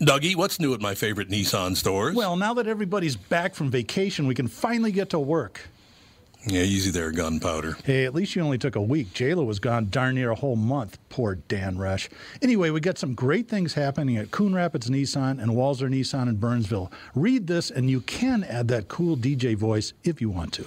Dougie, what's new at my favorite Nissan stores? Well, now that everybody's back from vacation, we can finally get to work. yeah, easy there, gunpowder. Hey, at least you only took a week. JLo was gone darn near a whole month. Poor Dan Rush. Anyway, we got some great things happening at Coon Rapids Nissan and Walser Nissan in Burnsville. Read this, and you can add that cool DJ voice if you want to.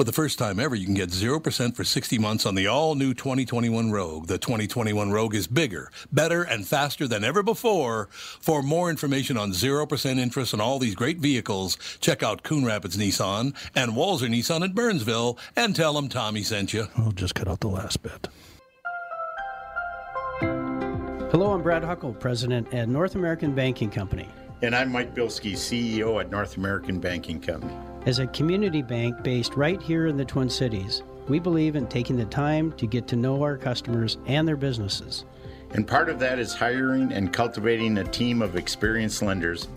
For the first time ever, you can get 0% for 60 months on the all new 2021 Rogue. The 2021 Rogue is bigger, better, and faster than ever before. For more information on 0% interest on all these great vehicles, check out Coon Rapids Nissan and Walser Nissan at Burnsville and tell them Tommy sent you. I'll just cut out the last bit. Hello, I'm Brad Huckle, President at North American Banking Company. And I'm Mike Bilski, CEO at North American Banking Company. As a community bank based right here in the Twin Cities, we believe in taking the time to get to know our customers and their businesses. And part of that is hiring and cultivating a team of experienced lenders.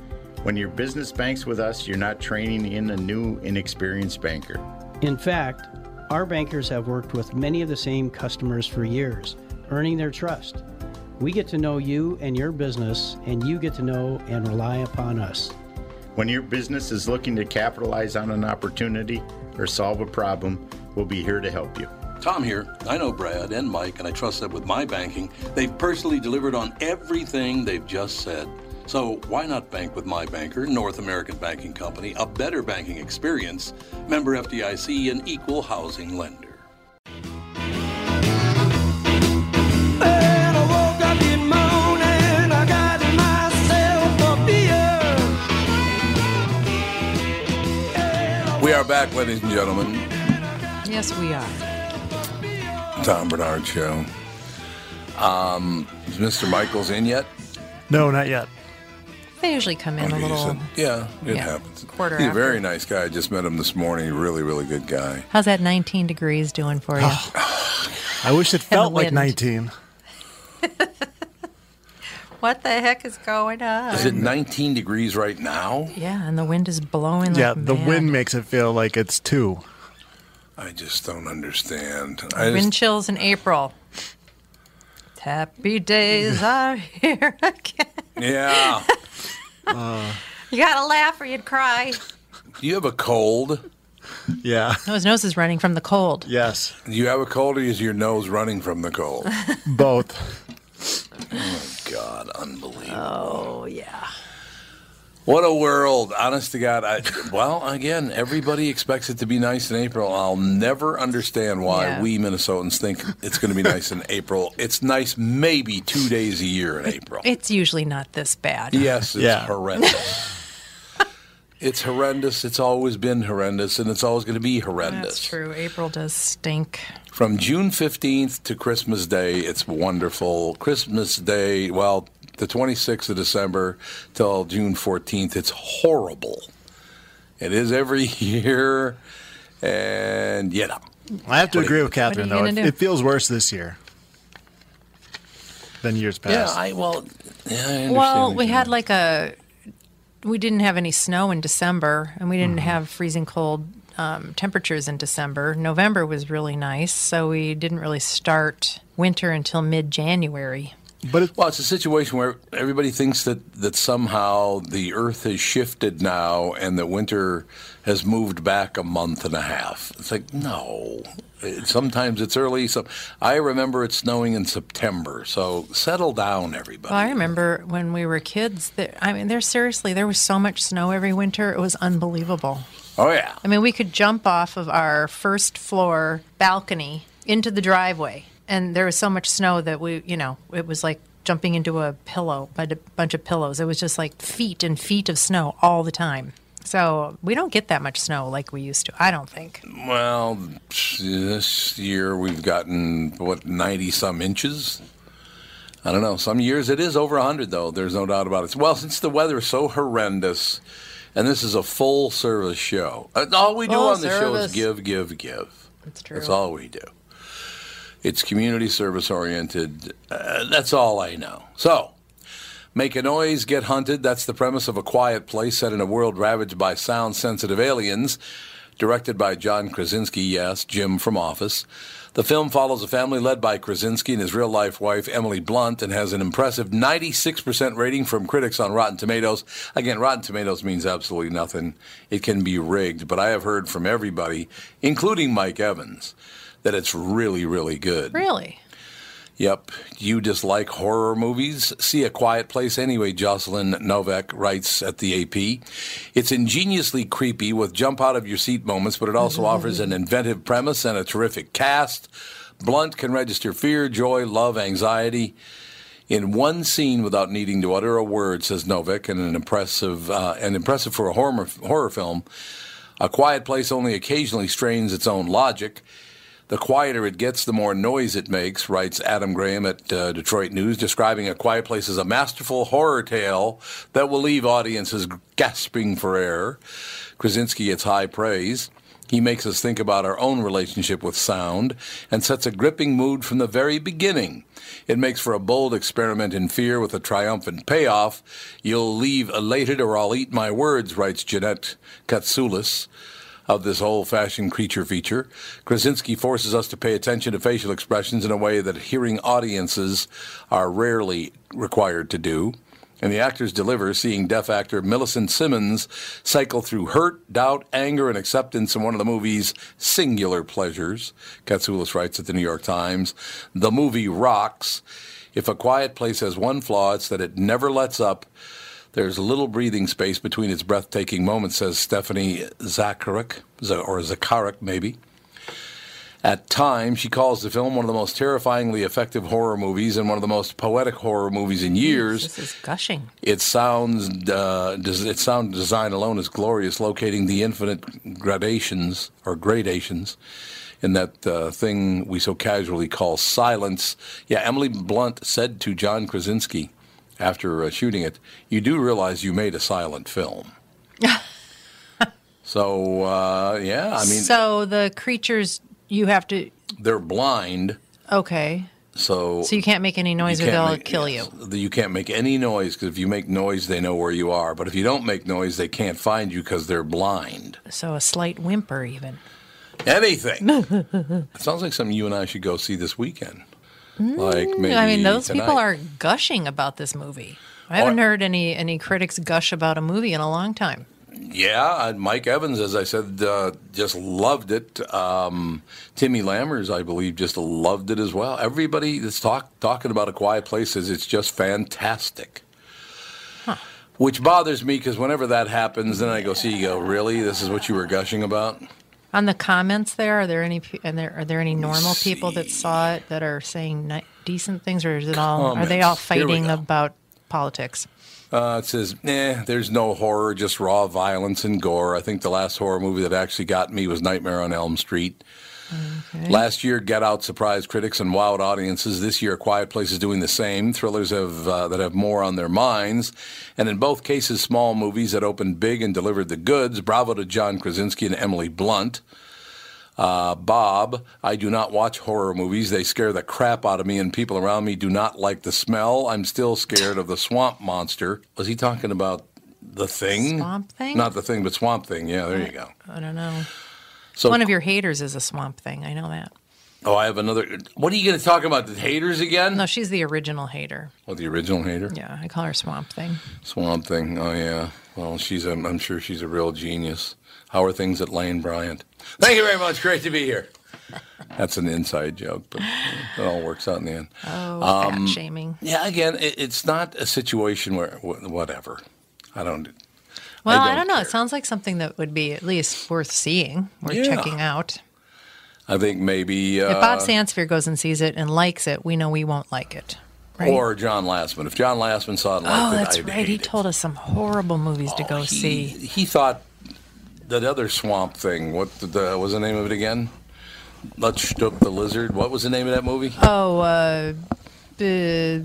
When your business banks with us, you're not training in a new, inexperienced banker. In fact, our bankers have worked with many of the same customers for years, earning their trust. We get to know you and your business, and you get to know and rely upon us. When your business is looking to capitalize on an opportunity or solve a problem, we'll be here to help you. Tom here. I know Brad and Mike, and I trust that with my banking, they've personally delivered on everything they've just said. So why not bank with my banker, North American Banking Company, a better banking experience, member FDIC, and equal housing lender. Are back, ladies and gentlemen. Yes, we are. Tom Barnard Show. Um, is Mr. Michaels in yet? No, not yet. They usually come in a Okay, you little. said- yeah, it yeah, happens. quarter He's a very nice guy. I just met him this morning. Really, really good guy. How's that 19 degrees doing for you? I wish it felt like 19. what the heck is going on? Is it 19 degrees right now? yeah, and the wind is blowing. Yeah, like the mad. wind makes it feel like it's two. I just don't understand. I Wind just, chills in April. Happy days are here again. yeah. You gotta laugh or you'd cry. Do you have a cold? Yeah. No, his nose is running from the cold. Yes. Do you have a cold or is your nose running from the cold? Both. Oh God, unbelievable. Oh yeah. What a world. Honest to God. I, well, again, everybody expects it to be nice in April. I'll never understand why Yeah. we Minnesotans think it's going to be nice in April. It's nice maybe two days a year in April. It's usually not this bad. Yes, it's Yeah. horrendous. It's horrendous. It's always been horrendous, and it's always going to be horrendous. That's true. April does stink. From June 15th to Christmas Day, it's wonderful. Christmas Day, well, the 26th of December till June 14th, it's horrible. It is every year, and you know. I have to What agree you- with Catherine, though. It, it feels worse this year than years Yeah, past. I well, yeah, I understand Well, we had mean. like a. We didn't have any snow in December, and we didn't Mm-hmm. have freezing cold um, temperatures in December. November was really nice, so we didn't really start winter until mid January. but it, Well, it's a situation where everybody thinks that, that somehow the Earth has shifted now and that winter has moved back a month and a half. It's like, no. It- Sometimes it's early. Some, I remember it snowing in September. So settle down, everybody. Well, I remember when we were kids. That, I mean, there's seriously there was so much snow every winter. It was unbelievable. Oh, yeah. I mean, we could jump off of our first floor balcony into the driveway, and there was so much snow that we, you know, it was like jumping into a pillow, a bunch of pillows. It was just like feet and feet of snow all the time. So we don't get that much snow like we used to. I don't think. Well, this year we've gotten, what, 90 some inches? I don't know. Some years it is over 100, though. There's no doubt about it. Well, since the weather is so horrendous, and this is a full service show, all we do Full on the show is give, give, give. That's true. That's all we do. It's community service oriented. Uh, that's all I know. So, make a noise, get hunted. That's the premise of A Quiet Place set in a world ravaged by sound sensitive aliens. Directed by John Krasinski, yes, Jim from Office. The film follows a family led by Krasinski and his real life wife, Emily Blunt, and has an impressive 96% rating from critics on Rotten Tomatoes. Again, Rotten Tomatoes means absolutely nothing. It can be rigged, but I have heard from everybody, including Mike Evans, that it's really, really good. Really? Yep. You dislike horror movies? See A Quiet Place anyway, Jocelyn Noveck writes at the AP. It's ingeniously creepy with jump out of your seat moments, but it also offers an inventive premise and a terrific cast. Blunt can register fear, joy, love, anxiety in one scene without needing to utter a word, says Novak, and an impressive, uh, and impressive for a horror, horror film. A Quiet Place only occasionally strains its own logic. The quieter it gets, the more noise it makes, writes Adam Graham at uh, Detroit News, describing A Quiet Place as a masterful horror tale that will leave audiences gasping for air. Krasinski gets high praise. He makes us think about our own relationship with sound and sets a gripping mood from the very beginning. It makes for a bold experiment in fear with a triumphant payoff. You'll leave elated or I'll eat my words, writes Jeannette Catsoulis of this old-fashioned creature feature. Krasinski forces us to pay attention to facial expressions in a way that hearing audiences are rarely required to do. And the actors deliver, seeing deaf actor Millicent Simmonds cycle through hurt, doubt, anger, and acceptance in one of the movie's singular pleasures. Catsoulis writes at the New York Times. The movie rocks. If A Quiet Place has one flaw, it's that it never lets up. There's little breathing space between its breathtaking moments, says Stephanie Zacharek, or Zacharek maybe. At times, she calls the film one of the most terrifyingly effective horror movies and one of the most poetic horror movies in years. This is gushing. It sounds, uh, its sound design alone is glorious, locating the infinite gradations or gradations in that uh, thing we so casually call silence. Yeah, Emily Blunt said to John Krasinski after uh, shooting it, "You do realize you made a silent film." so uh, yeah, I mean so the creatures you have to. they're blind, Okay. so So you can't make any noise or they'll make- kill yes, you. You can't make any noise because if you make noise, they know where you are. But if you don't make noise, they can't find you because they're blind. So a slight whimper, even. Anything. it sounds like something you and I should go see this weekend. Like maybe. Mm, I mean, those people are gushing about this movie. I haven't heard any any critics gush about a movie in a long time. Yeah, Mike Evans, as I said, uh, just loved it. Um, Timmy Lammers, I believe, just loved it as well. Everybody that's talk, talking about A Quiet Place says it's just fantastic. Which bothers me because whenever that happens, then I go see you go, really? This is what you were gushing about? On the comments there, are there any and there are there any normal people that saw it that are saying ni- decent things, or is it all are they all Comments. Here we fighting about politics? Uh, it says, eh, there's no horror, just raw violence and gore. I think the last horror movie that actually got me was Nightmare on Elm Street. Last year, Get Out surprised critics and wowed audiences. This year, Quiet Place is doing the same. Thrillers have uh, that have more on their minds, and in both cases, small movies that opened big and delivered the goods. Bravo to John Krasinski and Emily Blunt. Uh, Bob, I do not watch horror movies. They scare the crap out of me, and people around me do not like the smell. I'm still scared of the swamp monster. Was he talking about the thing? Swamp Thing? Not the thing, but swamp thing. Yeah, there you go. I don't know. So, One of your haters is a swamp thing. I know that. oh, I have another. What are you going to talk about? The haters again? No, she's the original hater. Oh, the original hater? Yeah, I call her Swamp Thing. Swamp Thing. Oh yeah. Well, she's. I'm, I'm sure she's a real genius. How are things at Lane Bryant? Thank you very much. Great to be here. That's an inside joke, but it all works out in the end. Oh, Um, shaming. Yeah. Again, it, it's not a situation where whatever. I don't. Well, I don't don't, know. care. It sounds like something that would be at least worth seeing, worth Yeah. checking out. I think maybe. Uh, if Bob Sansevere goes and sees it and likes it, we know we won't like it. Right? Or John Lastman. If John Lastman saw it oh, it, that's I'd right. He it. told us some horrible movies to go he, see. He thought that other swamp thing. What the, the was the name of it again? Let's Stoop the Lizard. What was the name of that movie? Oh, uh, uh,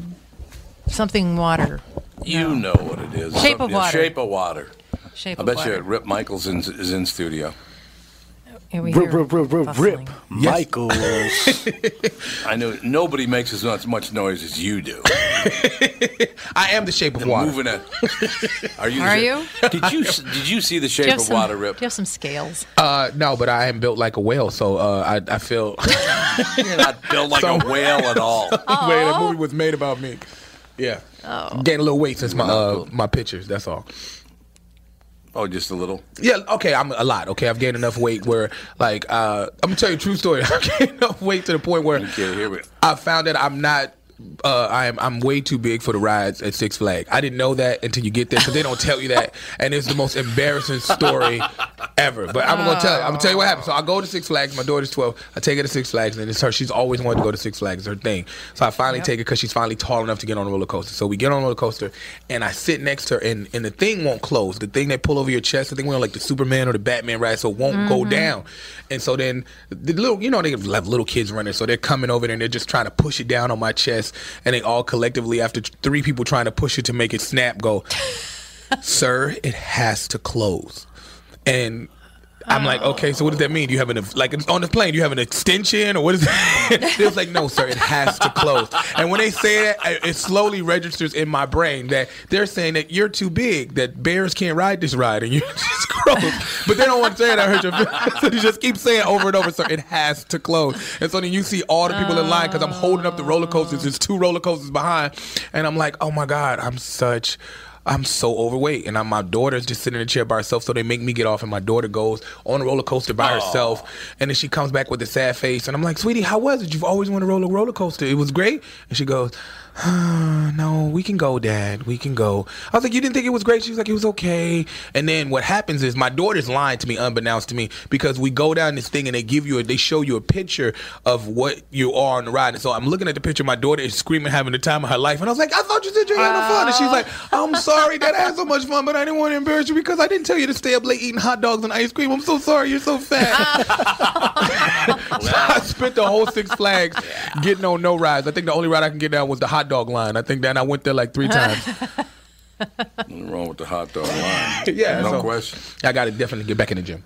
something water. You know what it is. Shape Some- of Water. Shape of Water. Shape I of bet water. you Rip Michaels in, is in studio. Here we Rip, hear rip, rip, rip, bustling. rip. Michaels. I know nobody makes as much, much noise as you do. I am the shape of water. Moving it. Are you? Are you? Did you did you see the Do Shape you have of some, Water, Rip? do you have some scales? Uh, no, but I am built like a whale, so uh, I, I feel. You're not built like a whale at all. Wait, that movie was made about me. Yeah. Oh. Gained a little weight since my uh, my pictures. That's all. Oh, just a little. Yeah, okay, I'm a lot. Okay, I've gained enough weight where, like, uh, I'm gonna tell you a true story. I gained enough weight to the point where Okay, here we. I found that I'm not. Uh, I'm I'm way too big for the rides at Six Flags. I didn't know that until you get there, because they don't tell you that, and it's the most embarrassing story ever. But I'm gonna tell you. I'm gonna tell you what happened. So I go to Six Flags. My daughter's 12. I take her to Six Flags, and it's her. She's always wanted to go to Six Flags. It's her thing. So I finally take her because she's finally tall enough to get on a roller coaster. So we get on a roller coaster, and I sit next to her, and, and the thing won't close. The thing they pull over your chest, the thing where like the Superman or the Batman ride, so it won't go down. And so then the little, you know, they have little kids running, so they're coming over there and they're just trying to push it down on my chest, and they all collectively, after three people trying to push it to make it snap, go, "Sir, it has to close." And I'm like, oh. okay, so what does that mean? Do you have an like on the plane? Do you have an extension or what is that? it was like, no, sir, it has to close. And when they say that, it slowly registers in my brain that they're saying that you're too big, that bears can't ride this ride, and you're just gross. But they don't want to say it. I heard your so you just keep saying over and over, sir, it has to close. And so then you see all the people in line because I'm holding up the roller coasters. There's two roller coasters behind, and I'm like, oh my god, I'm such. I'm so overweight, and I'm, my daughter's just sitting in a chair by herself. So they make me get off, and my daughter goes on a roller coaster by herself, and then she comes back with a sad face, and I'm like, "Sweetie, how was it? You've always wanted to roll a roller coaster. It was great." And she goes, "No, we can go, Dad. We can go." I was like, "You didn't think it was great?" She was like, "It was okay." And then what happens is my daughter's lying to me, unbeknownst to me, because we go down this thing and they give you a, they show you a picture of what you are on the ride, and so I'm looking at the picture. My daughter is screaming, having the time of her life, and I was like, "I thought you said you had no fun," and she's like, "I'm sorry that I had so much fun, but I didn't want to embarrass you because I didn't tell you to stay up late eating hot dogs and ice cream. I'm so sorry, you're so fat." So I spent the whole Six Flags getting on no rides. I think the only ride I can get down was the hot dog line. I think then I went there like three times. Nothing wrong with the hot dog line. Yeah, no so- question. I got to definitely get back in the gym.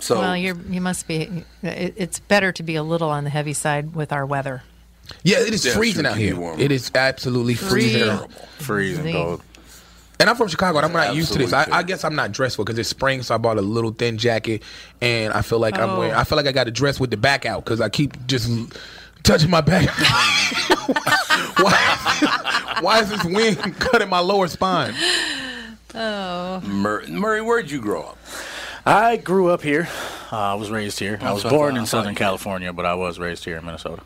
So Well, you're you must be. It, it's better to be a little on the heavy side with our weather. Yeah, it is Yeah, freezing out here. warm. It is absolutely freezing. Freezing. Freezing cold. And I'm from Chicago, and I'm not used to this. I, I guess I'm not dressed for because it's spring, so I bought a little thin jacket, and I feel like I'm Oh. wearing. I feel like I got to dress with the back out because I keep just touching my back. why, why is this wind cutting my lower spine? Mur- Murray, where'd you grow up? I grew up here. Uh, I was raised here. I was so I born thought- in Southern California, but I was raised here in Minnesota.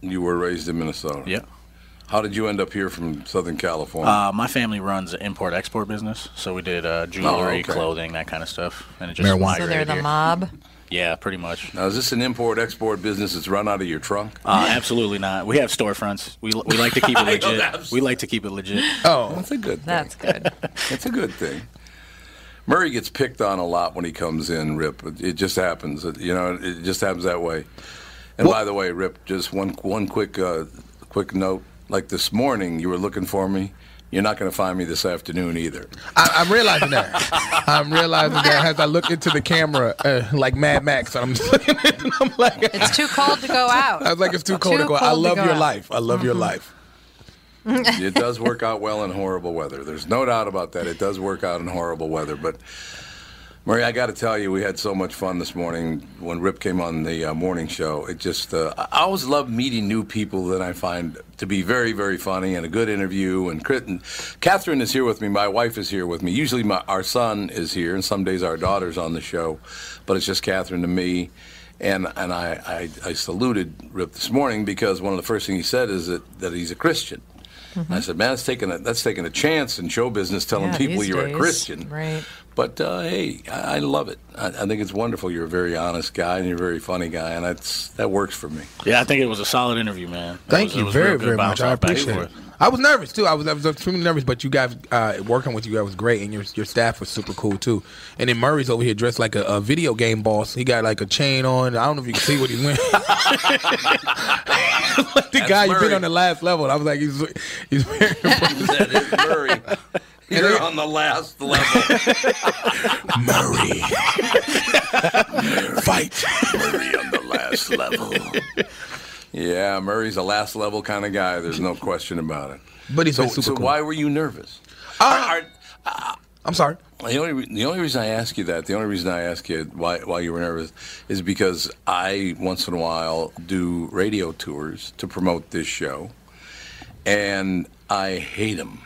You were raised in Minnesota. Yeah. How did you end up here from Southern California? Uh, my family runs an import export business, so we did uh, jewelry, okay. clothing, that kind of stuff, and it just Marijuana. So they're migrated the here. mob. Yeah, pretty much. now, is this an import export business that's run out of your trunk? Uh, absolutely not. We have storefronts. We, we like to keep it legit. We like to keep it legit. Oh, That's a good thing. That's good. It's a good thing. Murray gets picked on a lot when he comes in, Rip. It- It just happens. You know, it just happens that way. And by the way, Rip, just one one quick uh, quick note. Like this morning, you were looking for me. You're not going to find me this afternoon either. I, I'm realizing that. I'm realizing that as I look into the camera, uh, like Mad Max, and I'm looking at it, and I'm like, It's too cold to go out. I was like, it's too cold to Too go. I cold to love your out. life. I love your life. it does work out well in horrible weather. There's no doubt about that. It does work out in horrible weather. But, Murray, I got to tell you, we had so much fun this morning when Rip came on the uh, morning show. It just, uh, I always love meeting new people that I find to be very, very funny and a good interview. And, and Catherine is here with me. My wife is here with me. Usually my, our son is here, and some days our daughter's on the show. But it's just Catherine and me. And and I, I, I saluted Rip this morning because one of the first things he said is that, that he's a Christian. And I said, man, that's taking a that's taking a chance in show business telling Yeah, people you're days. a Christian. Right. But uh, hey, I, I love it. I, I think it's wonderful. You're a very honest guy and you're a very funny guy, and that's that works for me. Yeah, I think it was a solid interview, man. It Thank was- you very, very much. I off back and appreciate it. forth. I was nervous too. I was, I was extremely nervous, but you guys uh, working with you guys was great, and your your staff was super cool too. And then Murray's over here dressed like a, a video game boss. He got like a chain on. I don't know if you can see what he's wearing. like the guy you've been on the last level. I was like, he's he's wearing. that is Murray. You're on the last level. Murray. Fight. Murray on the last level. Yeah, Murray's a last level kind of guy. There's no question about it. But he's So, super so cool. why were you nervous? Uh, Are- I'm sorry. The only re- the only reason I ask you that, the only reason I ask you why why you were nervous, is because I once in a while do radio tours to promote this show, and I hate them.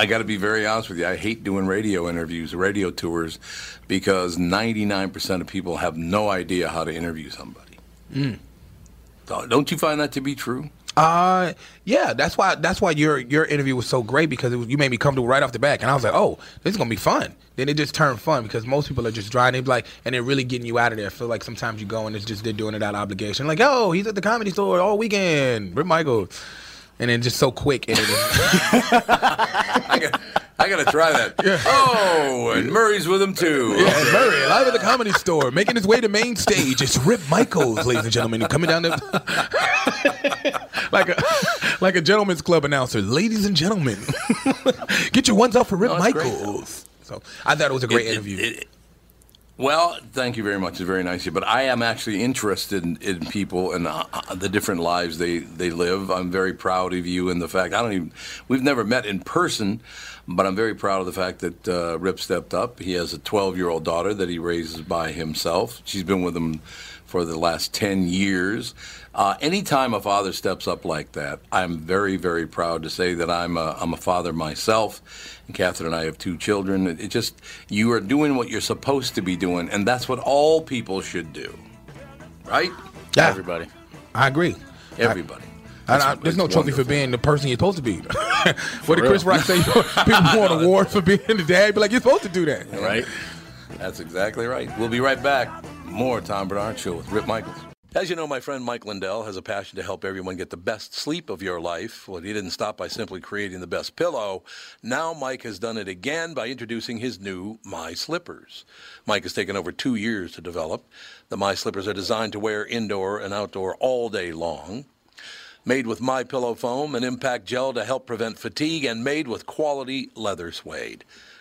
I got to be very honest with you. I hate doing radio interviews, radio tours, because 99% of people have no idea how to interview somebody. So Don't you find that to be true? Uh, yeah, that's why that's why your your interview was so great because it was, you made me comfortable right off the back, and I was like, oh, this is gonna be fun. Then it just turned fun because most people are just dry. driving, like, and they're really getting you out of there. I feel like sometimes you go and it's just they're doing it out of obligation, like, oh, he's at the comedy store all weekend, Rip Michael, and then just so quick, and it is, I got, I got to try that. Oh, and Murray's with him too. yeah, Murray live at the comedy store, making his way to main stage. It's Rip Michaels, ladies and gentlemen, coming down the like a like a gentleman's club announcer, ladies and gentlemen, get your ones up for Rip No, it's great. Michaels. So I thought it was a great It- it- interview. it- well, thank you very much. It's very nice of you. But I am actually interested in, in people and uh, uh, the different lives they, they live. I'm very proud of you and the fact I don't even we've never met in person, but I'm very proud of the fact that uh, Rip stepped up. He has a 12 year old daughter that he raises by himself. She's been with him for the last 10 years. Uh, anytime a father steps up like that, I'm very, very proud to say that I'm a, I'm a father myself. And Catherine and I have two children. It, it just, you are doing what you're supposed to be doing, and that's what all people should do. Right? Yeah. Everybody. I agree. Everybody. I, I, That's- there's no it's trophy for being the person you're supposed to be. what did Chris Rock say? People want an award for being the dad. Be like, you're supposed to do that. Right? That's exactly right. We'll be right back. More Tom Barnard Show with Rip Michaels. As you know, my friend Mike Lindell has a passion to help everyone get the best sleep of your life. Well, he didn't stop by simply creating the best pillow. Now Mike has done it again by introducing his new My Slippers. Mike has taken over two years to develop. The My Slippers are designed to wear indoor and outdoor all day long. Made with My Pillow foam and impact gel to help prevent fatigue, and made with quality leather suede.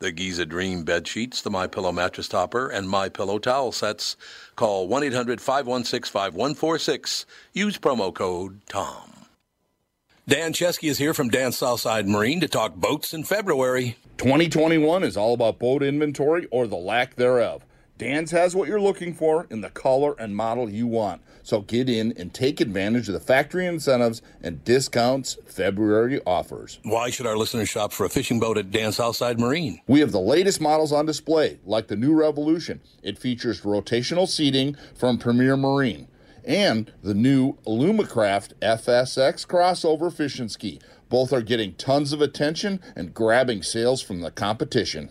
the Giza Dream bed sheets, the My Pillow mattress topper, and My Pillow towel sets. Call 1 800 516 5146. Use promo code TOM. Dan Chesky is here from Dan Southside Marine to talk boats in February. 2021 is all about boat inventory or the lack thereof. Dan's has what you're looking for in the color and model you want. So get in and take advantage of the factory incentives and discounts February offers. Why should our listeners shop for a fishing boat at Dan Southside Marine? We have the latest models on display, like the new Revolution. It features rotational seating from Premier Marine and the new Alumacraft FSX crossover fishing ski. Both are getting tons of attention and grabbing sales from the competition.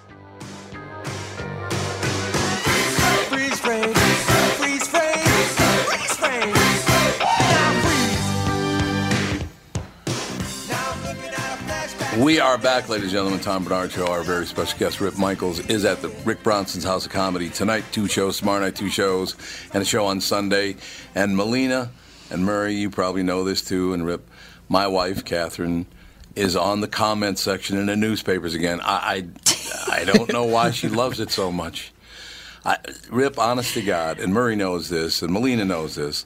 We are back, ladies and gentlemen. Tom Barnard Show. Our very special guest, Rip Michaels, is at the Rick Bronson's House of Comedy tonight. Two shows, tomorrow night, two shows, and a show on Sunday. And Melina and Murray, you probably know this too. And Rip, my wife, Catherine, is on the comment section in the newspapers again. I, I, I don't know why she loves it so much. I, Rip, honest to God, and Murray knows this, and Melina knows this,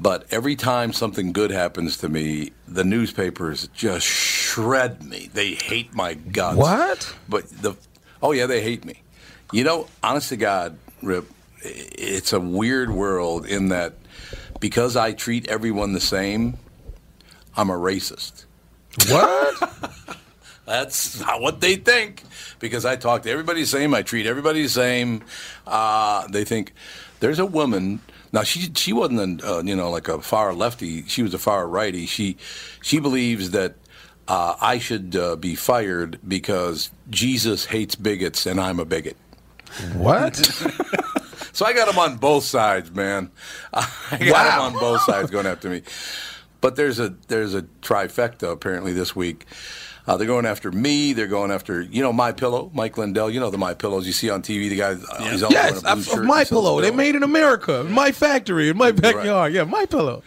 but every time something good happens to me, the newspapers just shred me. They hate my guts. What? But the, oh yeah, they hate me. You know, honest to God, Rip, it's a weird world in that because I treat everyone the same, I'm a racist. What? That's not what they think. Because I talk to everybody the same, I treat everybody the same. Uh, they think there's a woman. Now she she wasn't a, uh, you know like a far lefty. She was a far righty. She she believes that uh, I should uh, be fired because Jesus hates bigots and I'm a bigot. What? So I got them on both sides, man. I got them Wow. on both sides going after me. But there's a there's a trifecta apparently this week. Uh, they're going after me. They're going after you know my pillow, Mike Lindell. You know the my pillows you see on TV. The guy uh, he's always yes, wearing a blue I'm- shirt. my pillow. They made in America, in my factory, in my backyard. Yeah, my pillow.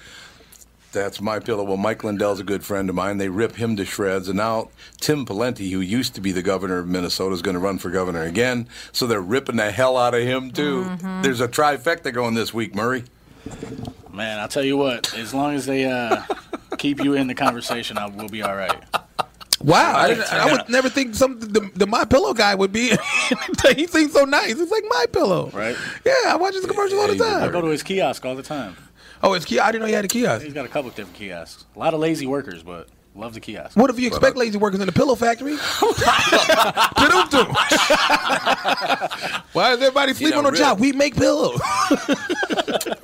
That's my pillow. Well, Mike Lindell's a good friend of mine. They rip him to shreds, and now Tim Pawlenty, who used to be the governor of Minnesota, is going to run for governor again. So they're ripping the hell out of him too. Mm-hmm. There's a trifecta going this week, Murray. Man, I'll tell you what. As long as they uh, keep you in the conversation, I will be all right. Wow, I, I would never think some the, the my pillow guy would be. he seems so nice. It's like my pillow, Right? Yeah, I watch his commercials all the time. I go to his kiosk all the time. Oh, it's kiosk. I didn't know he had a kiosk. He's got a couple of different kiosks. A lot of lazy workers, but love the kiosk. What if you expect lazy workers in the pillow factory? Why is everybody sleeping know, on the job? We make pillows.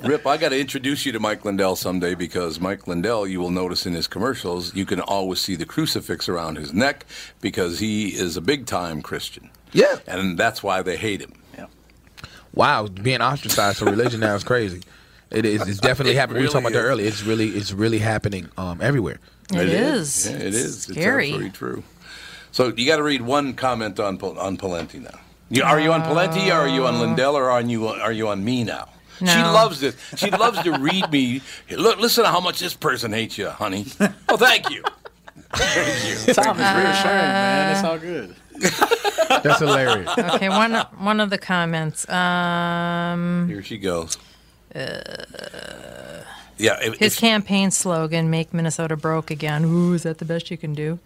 Rip, I got to introduce you to Mike Lindell someday because Mike Lindell, you will notice in his commercials, you can always see the crucifix around his neck because he is a big time Christian. Yeah. And that's why they hate him. Yeah. Wow, being ostracized for religion now is crazy. It is. It's definitely It happening. we were talking really about that is. earlier. It's really, it's really happening um, everywhere. It is. Yeah, it It's scary. It's absolutely true. So you got to read one comment on on Pawlenty now. You, are you on Pawlenty or are you on Lindell or are you are you on me now? She loves this. She loves to read me. Look, listen to how much this person hates you, honey. Oh, thank you. Thank you. Tom is reassuring, man. It's all good. That's hilarious. okay, one one of the comments. Um, Here she goes. Yeah, if, his if- campaign slogan: "Make Minnesota broke again." Ooh, is that the best you can do?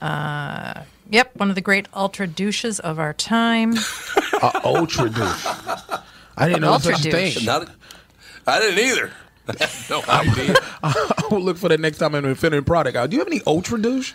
Uh, yep, one of the great ultra douches of our time. Uh, ultra douche. I didn't know Ultra such a douche. thing. not, I didn't either. no idea. I will look for the next time I'm in a product out. Do you have any ultra douche?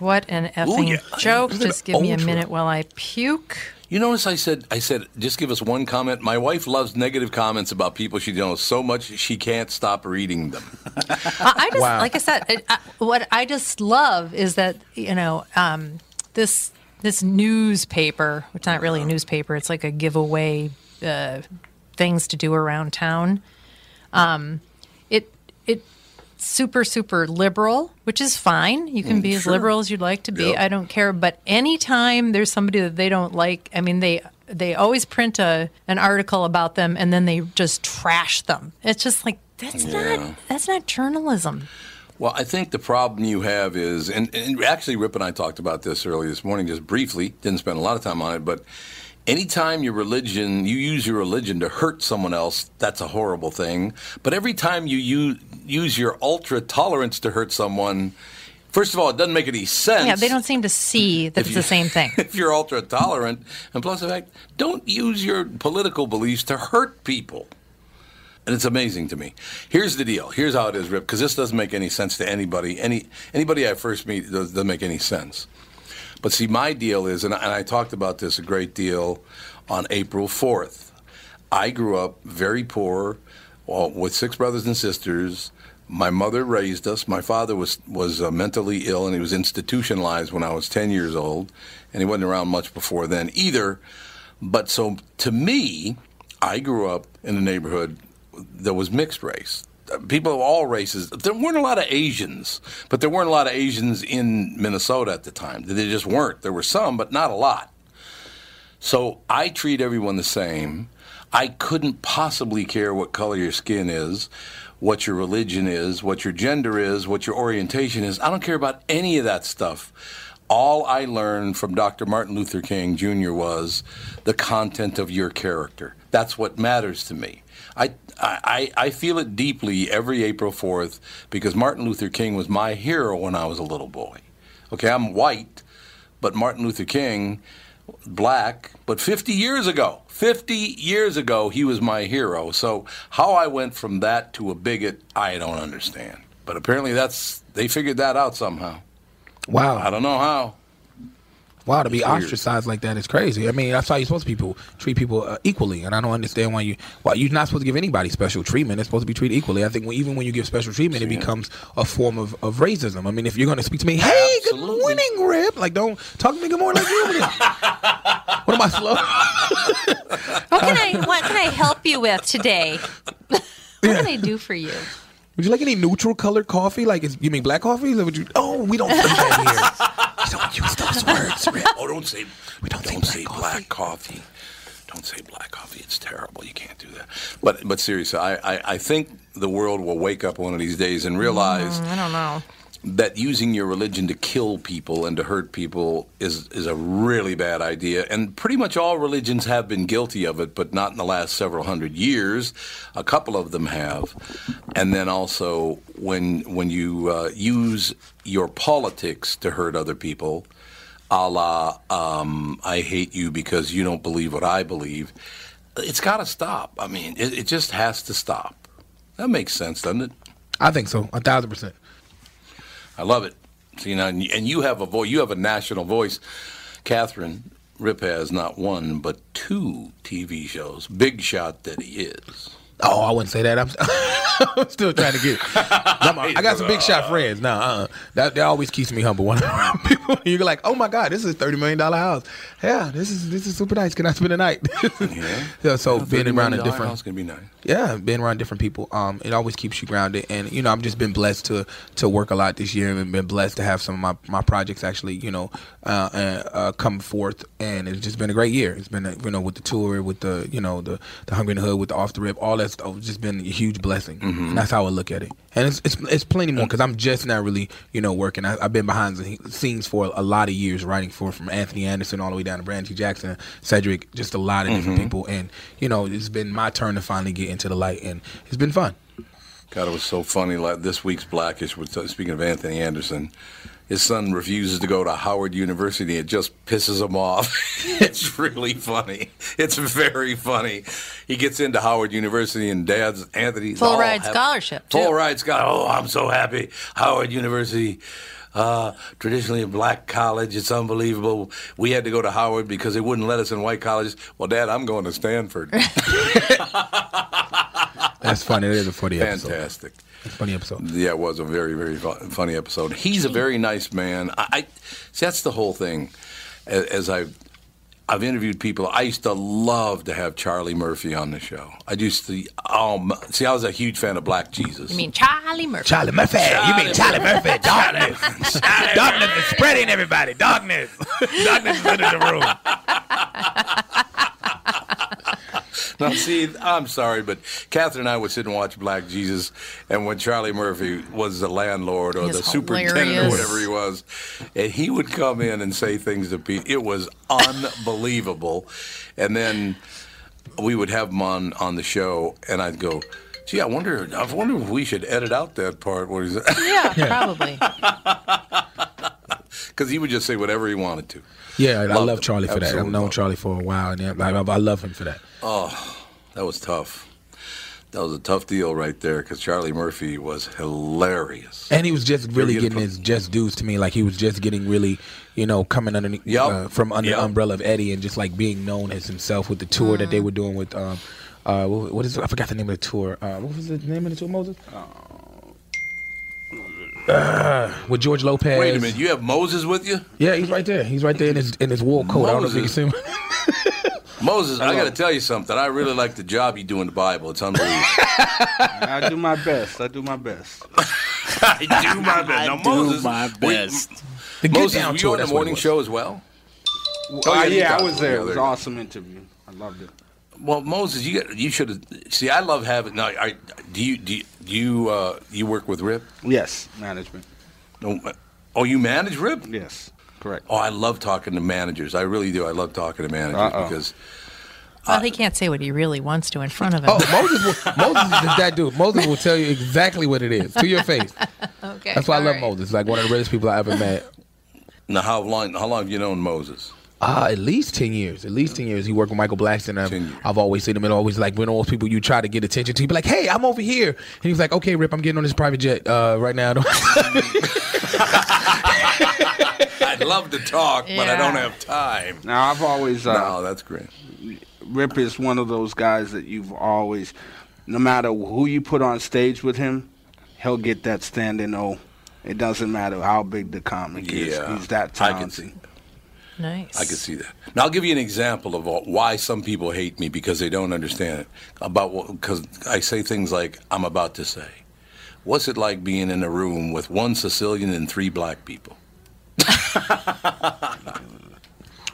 What an Ooh, effing yeah. joke. Just give me a minute while I puke. You notice I said I said just give us one comment. My wife loves negative comments about people she knows so much she can't stop reading them. I I just, Wow. like I said, I, I, what I just love is that you know um, this this newspaper, which not really a newspaper, it's like a giveaway uh, things to do around town. Um, it it super super liberal, which is fine. You can Mm, be as liberal as you'd like to be. Yep. I don't care. But anytime there's somebody that they don't like, I mean they they always print a an article about them and then they just trash them. It's just like that's Yeah. not that's not journalism. Well, I think the problem you have is, and, and actually, Rip and I talked about this earlier this morning, just briefly. Didn't spend a lot of time on it, but anytime your religion, you use your religion to hurt someone else, that's a horrible thing. But every time you use, use your ultra tolerance to hurt someone, first of all, it doesn't make any sense. Yeah, they don't seem to see that it's you- the same thing. if you're ultra tolerant, and plus the fact, don't use your political beliefs to hurt people. And it's amazing to me. Here's the deal. Here's how it is, Rip, because this doesn't make any sense to anybody. Any anybody I first meet doesn't make any sense. But see, my deal is, and I, and I talked about this a great deal on April 4th. I grew up very poor, well, with six brothers and sisters. My mother raised us. My father was was uh, mentally ill, and he was institutionalized when I was 10 years old, and he wasn't around much before then either. But so to me, I grew up in a neighborhood that was mixed race. People of all races. There weren't a lot of Asians, but there weren't a lot of Asians in Minnesota at the time. There just weren't. There were some, but not a lot. So I treat everyone the same. I couldn't possibly care what color your skin is, what your religion is, what your gender is, what your orientation is. I don't care about any of that stuff. All I learned from Dr. Martin Luther King Jr. was the content of your character. That's what matters to me. I, I, I feel it deeply every April 4th because Martin Luther King was my hero when I was a little boy. Okay, I'm white, but Martin Luther King, black, but 50 years ago, 50 years ago, he was my hero. So how I went from that to a bigot, I don't understand. But apparently that's, they figured that out somehow. Wow. I don't know how. Wow, to be It's weird. ostracized like that is crazy. I mean, that's how you're supposed to people treat people uh, equally, and I don't understand why you why you're not supposed to give anybody special treatment. It's supposed to be treated equally. I think when, even when you give special treatment, it becomes a form of, of racism. I mean, if you're going to speak to me, hey, good morning, Rip, like don't talk to me good morning like you. what am I slow? What can I what can I help you with today? what can I do for you? Would you like any neutral colored coffee? Like, is, you mean black coffee? Or would you? Oh, we don't say that here. We don't use those words, Rip. Oh, don't say, we don't, say, black, coffee. Don't say black coffee. It's terrible. You can't do that. But but seriously, I, I, I think the world will wake up one of these days and realize Mm, I don't know. That using your religion to kill people and to hurt people is is a really bad idea. And pretty much all religions have been guilty of it, but not in the last several hundred years. A couple of them have. And then also when when you uh, use your politics to hurt other people, a la um, I hate you because you don't believe what I believe. It's got to stop. I mean, it, it just has to stop. That makes sense, doesn't it? I think so, a thousand percent. I love it. See now, and you- and you have a voice. You have a national voice. Catherine Rip has not one but two TV shows. Big shot that he is. Oh, I wouldn't say that. I'm, I'm still trying to get. I got some big shot friends. No, uh, that, that always keeps me humble. When I'm around people, you're like, oh my god, this is a thirty million dollar house. Yeah, this is this is super nice. Can I spend the night? yeah. So being around a different house can be nice. Yeah, being around different people, um, it always keeps you grounded. And you know, I've just been blessed to to work a lot this year, and been blessed to have some of my, my projects actually, you know, uh, uh, uh, come forth. And it's just been a great year. It's been, a, you know, with the tour, with the, you know, the the hungry in the hood, with the off the rip, all that stuff. Just been a huge blessing. And that's how I look at it. And it's it's, it's plenty more because I'm just not really, you know, working. I, I've been behind the scenes for a lot of years, writing for from Anthony Anderson all the way down to Brandon T. Jackson, Cedric, just a lot of different Mhm. people. And you know, it's been my turn to finally get into the light, and it's been fun. God, it was so funny. Like this week's Blackish. Was, speaking of Anthony Anderson, his son refuses to go to Howard University. It just pisses him off. it's really funny. It's very funny. He gets into Howard University, and Dad's Anthony Full all ride have- scholarship. Full too. ride scholarship. Oh, I'm so happy. Howard University. uh, traditionally a black college. It's unbelievable. We had to go to Howard because they wouldn't let us in white colleges. Well, Dad, I'm going to Stanford. That's funny. It is a funny episode. Fantastic. It's a funny episode. Yeah, it was a very, very fu- funny episode. He's a very nice man. I, I see that's the whole thing. As, as I've I've interviewed people. I used to love to have Charlie Murphy on the show. I used to. Um, see, I was a huge fan of Black Jesus. You mean Charlie Murphy? Charlie Murphy. you mean Charlie Murphy? Darkness. Darkness is spreading everybody. Darkness. Darkness is in the room. Now, see, I'm sorry, but Catherine and I would sit and watch Black Jesus, and when Charlie Murphy was the landlord or He's the superintendent or whatever he was, and he would come in and say things to people, it was unbelievable. And then we would have him on on the show, and I'd go, "Gee, I wonder, I wonder if we should edit out that part where he's." Yeah, probably. Because he would just say whatever he wanted to. Yeah, I love. Charlie for that. I've known Charlie for a while, and yeah, I, I love him for that. Oh, that was tough. That was a tough deal right there because Charlie Murphy was hilarious. And he was just really get getting his just dues to me. Like he was just getting really, you know, coming underneath Yup. uh, from under Yup. the umbrella of Eddie and just like being known as himself with the tour that they were doing with um uh what what is it? I forgot the name of the tour. Uh, what was the name of the tour, Moses? Uh, with George Lopez. Wait a minute, you have Moses with you? Yeah, he's right there. He's right there in his in his wool coat. I don't know if you can see him. Moses, I got to tell you something. I really like the job you do in the Bible. It's unbelievable. I do my best. I do my best. I do my best. Now, do Moses, my we- best. The Moses, Down were you tour, on the that's what it morning show as well? Oh, yeah, yeah, I was there. Yeah, It was an awesome interview. I loved it. Well, Moses, you got, you should have. See, I love having. Now, I, do you do you, do you uh, you work with Rip? Yes, management. No, oh, you manage Rip? Yes, correct. Oh, I love talking to managers. I really do. I love talking to managers Uh-oh. because Well, he can't say what he really wants to in front of him. Oh, Moses, will, Moses is that dude. Moses will tell you exactly what it is to your face. okay. That's why I love right. Moses. Like one of the greatest people I ever met. now how long how long have you known Moses? Uh, at least 10 years. At least 10 years. He worked with Michael Blackson. I've, I've always seen him and always like one of those people you try to get attention to. He'd be like, hey, I'm over here. And he was like, okay, Rip, I'm getting on this private jet uh, right now. I'd love to talk, but I don't have time. Now I've always uh, no, that's great. Rip is one of those guys that you've always, no matter who you put on stage with him, he'll get that standing O. It doesn't matter how big the comic is. Yeah, He's that I can talented. See. Nice. I can see that. Now I'll give you an example of why some people hate me because they don't understand it. About what because I say things like I'm about to say. What's it like being in a room with one Sicilian and three black people?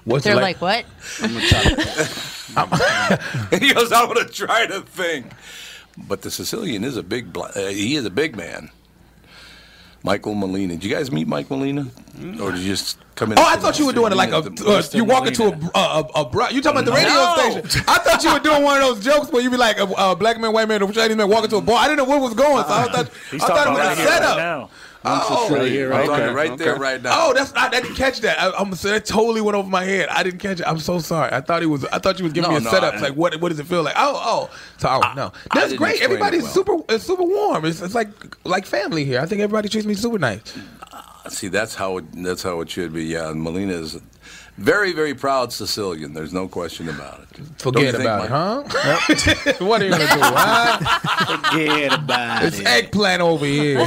What's They're it like, what? And he goes, "I'm going to try to think." But the Sicilian is a big. Bla- uh, he is a big man. Michael Molina. Did you guys meet Mike Molina, or did you just come in? Oh, I thought you were doing it like a. Uh, you walk into a a, a, a bro- You talking about the radio No. station? I thought you were doing one of those jokes where you'd be like a, a black man, white man, or Chinese man walk into a bar. I didn't know what it was going, so I thought He's I thought it talking was right a here, right setup. Oh, Right here, right now. right there, Okay. right now. Oh, that's I, I didn't catch that. I, I'm so that totally went over my head. I didn't catch it. I'm so sorry. I thought he was. I thought you was giving No, me a no, setup. I- like what? What does it feel like? Oh, oh. So oh, no, I that's didn't great. Everybody's well. super. It's super warm. It's, it's like like family here. I think everybody treats me super nice. Uh, see, that's how it, that's how it should be. Yeah, Molina is very, very proud Sicilian. There's no question about it. Forget about it, huh? what are you gonna do? Huh? Forget about It's it. eggplant over here.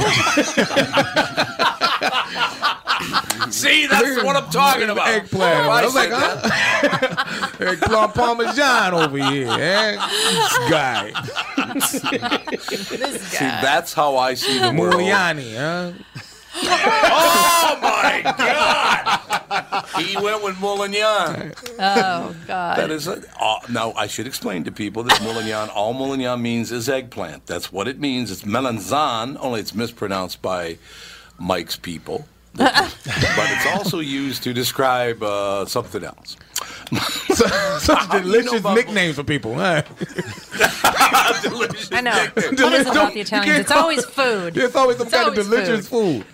See, that's what I'm talking about. Eggplant. If I was like, huh? Eggplant parmesan over here. Eh? This guy. this See, that's how I see the world. Muliani, huh? Oh my God! He went with Molignan. oh God. That is it. Uh, now I should explain to people that Molignan. All Molignan means is eggplant. That's what it means. It's melanzan, only it's mispronounced by Mike's people. but it's also used to describe uh, something else. Such delicious about- nicknames for people. Huh? Delicious I know. nickname. What is it Don't- about the you Italians? It's always food. It's always some It's kind of always delicious food.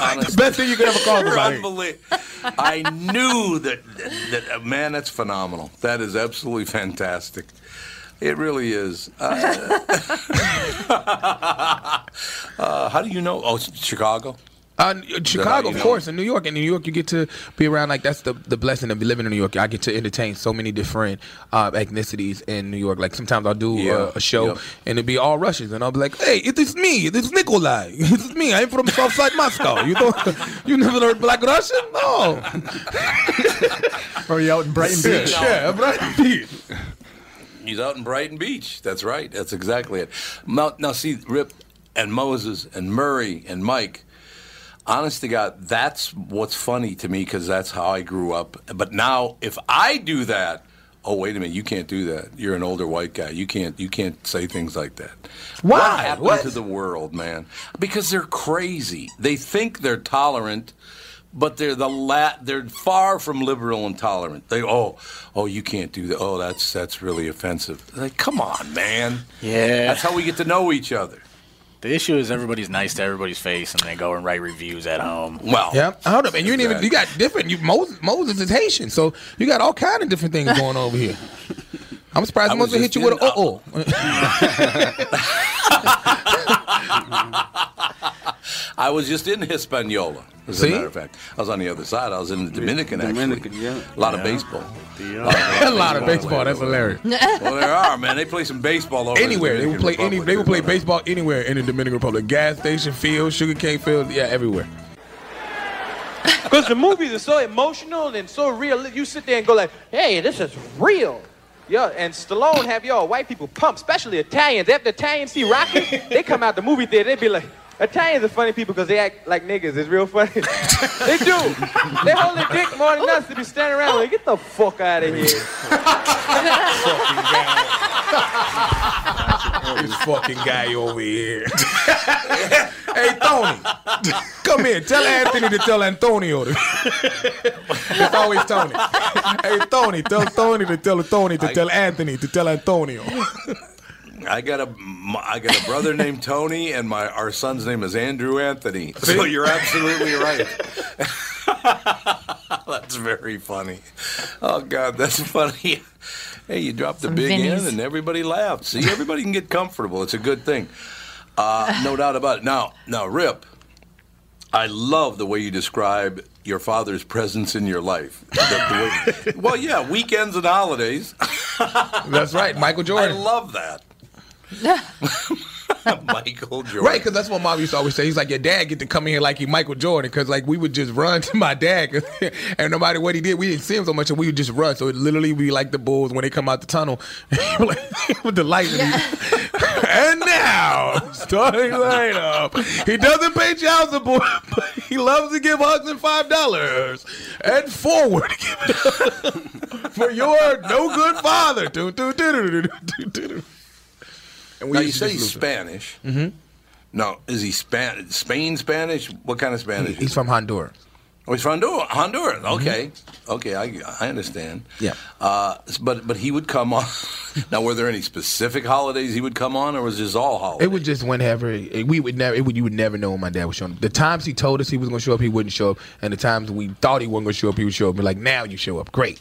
Honest- Best thing you could ever call You're somebody. unbelievable. I knew that, that, that. Man, that's phenomenal. That is absolutely fantastic. It really is. Uh, uh, how do you know? Oh, Chicago. Uh, Chicago, of course. In New York, in New York, you get to be around like that's the the blessing of living in New York. I get to entertain so many different uh, ethnicities in New York. Like sometimes I'll do Yeah, uh, a show yep. and it'll be all Russians, and I'll be like, "Hey, it is me. It is Nikolai. It is me. I'm from Southside Moscow. You don't, you never heard Black Russian? No. Or you out in Brighton Beach? yeah, Brighton Beach. He's out in Brighton Beach. That's right. That's exactly it. Now, now see, Rip and Moses and Murray and Mike. Honest to God, that's what's funny to me because that's how I grew up. But now, if I do that, oh wait a minute, you can't do that. You're an older white guy. You can't. You can't say things like that. Why? What happened What? to the world, man? Because they're crazy. They think they're tolerant, but they're the la- They're far from liberal and tolerant. They oh oh you can't do that. Oh that's that's really offensive. Like come on, man. Yeah. That's how we get to know each other. The issue is everybody's nice to everybody's face, and they go and write reviews at home. Well, Yeah, hold up, and you ain't even you got different. You Moses, Moses is Haitian, so you got all kind of different things going over here. I'm surprised I was Moses hit you with in- a uh oh. I was just in Hispaniola. As See? a matter of fact, I was on the other side. I was in the Dominican. Dominican, actually. yeah. A lot of baseball. Uh, a lot of baseball. That's hilarious. well, there are man. They play some baseball over in the Anywhere they will play Dominican any, they would Republic. play baseball anywhere in the Dominican Republic. Gas station, field, sugarcane field, yeah, everywhere. Because the movies are so emotional and so real. You sit there and go like, hey, this is real. Yeah, and Stallone have y'all white people pump, especially Italians. After Italians see Rocky, they come out the movie theater, they be like, Italians are funny people because they act like niggas. It's real funny. they do. They hold their dick more than us to be standing around like, get the fuck out of here. this fucking guy over here. hey, Tony, come here. Tell Anthony to tell Antonio. to- it's always Tony. Hey, Tony, tell Tony to tell Tony to tell Anthony to tell Antonio. I got a I got a brother named Tony, and my our son's name is Andrew Anthony. So you're absolutely right. that's very funny. Oh God, that's funny. Hey, you dropped the Some big Vinnies. in, and everybody laughed. See, everybody can get comfortable. It's a good thing. Uh, no doubt about it. Now, now, Rip, I love the way you describe your father's presence in your life. The- the way- well, yeah, weekends and holidays. That's right, Michael Jordan. I love that. Michael Jordan. Right, because that's what mom used to always say. He's like, your dad get to come in here like he Michael Jordan, because like we would just run to my dad, and no matter what he did, we didn't see him so much, and we would just run. So it literally be like the Bulls when they come out the tunnel with the light. and now, starting lineup, he doesn't pay child support, but he loves to give hugs and five dollars and forward for your no good father. Do, do, do, do, do, do, do, do. And now you used say he's lose it. Spanish. Mhm. No, is he Span- Spain Spanish? What kind of Spanish? He's from Honduras. Oh, he's from Honduras. Honduras. Okay, okay, I, I understand. Yeah. Uh, but but he would come on. now, were there any specific holidays he would come on, or was this all holidays? It was just whenever it- we would never. It would, you would never know when my dad was showing up. The times he told us he was going to show up, he wouldn't show up, and the times we thought he wasn't going to show up, he would show up. Be like, now you show up, great.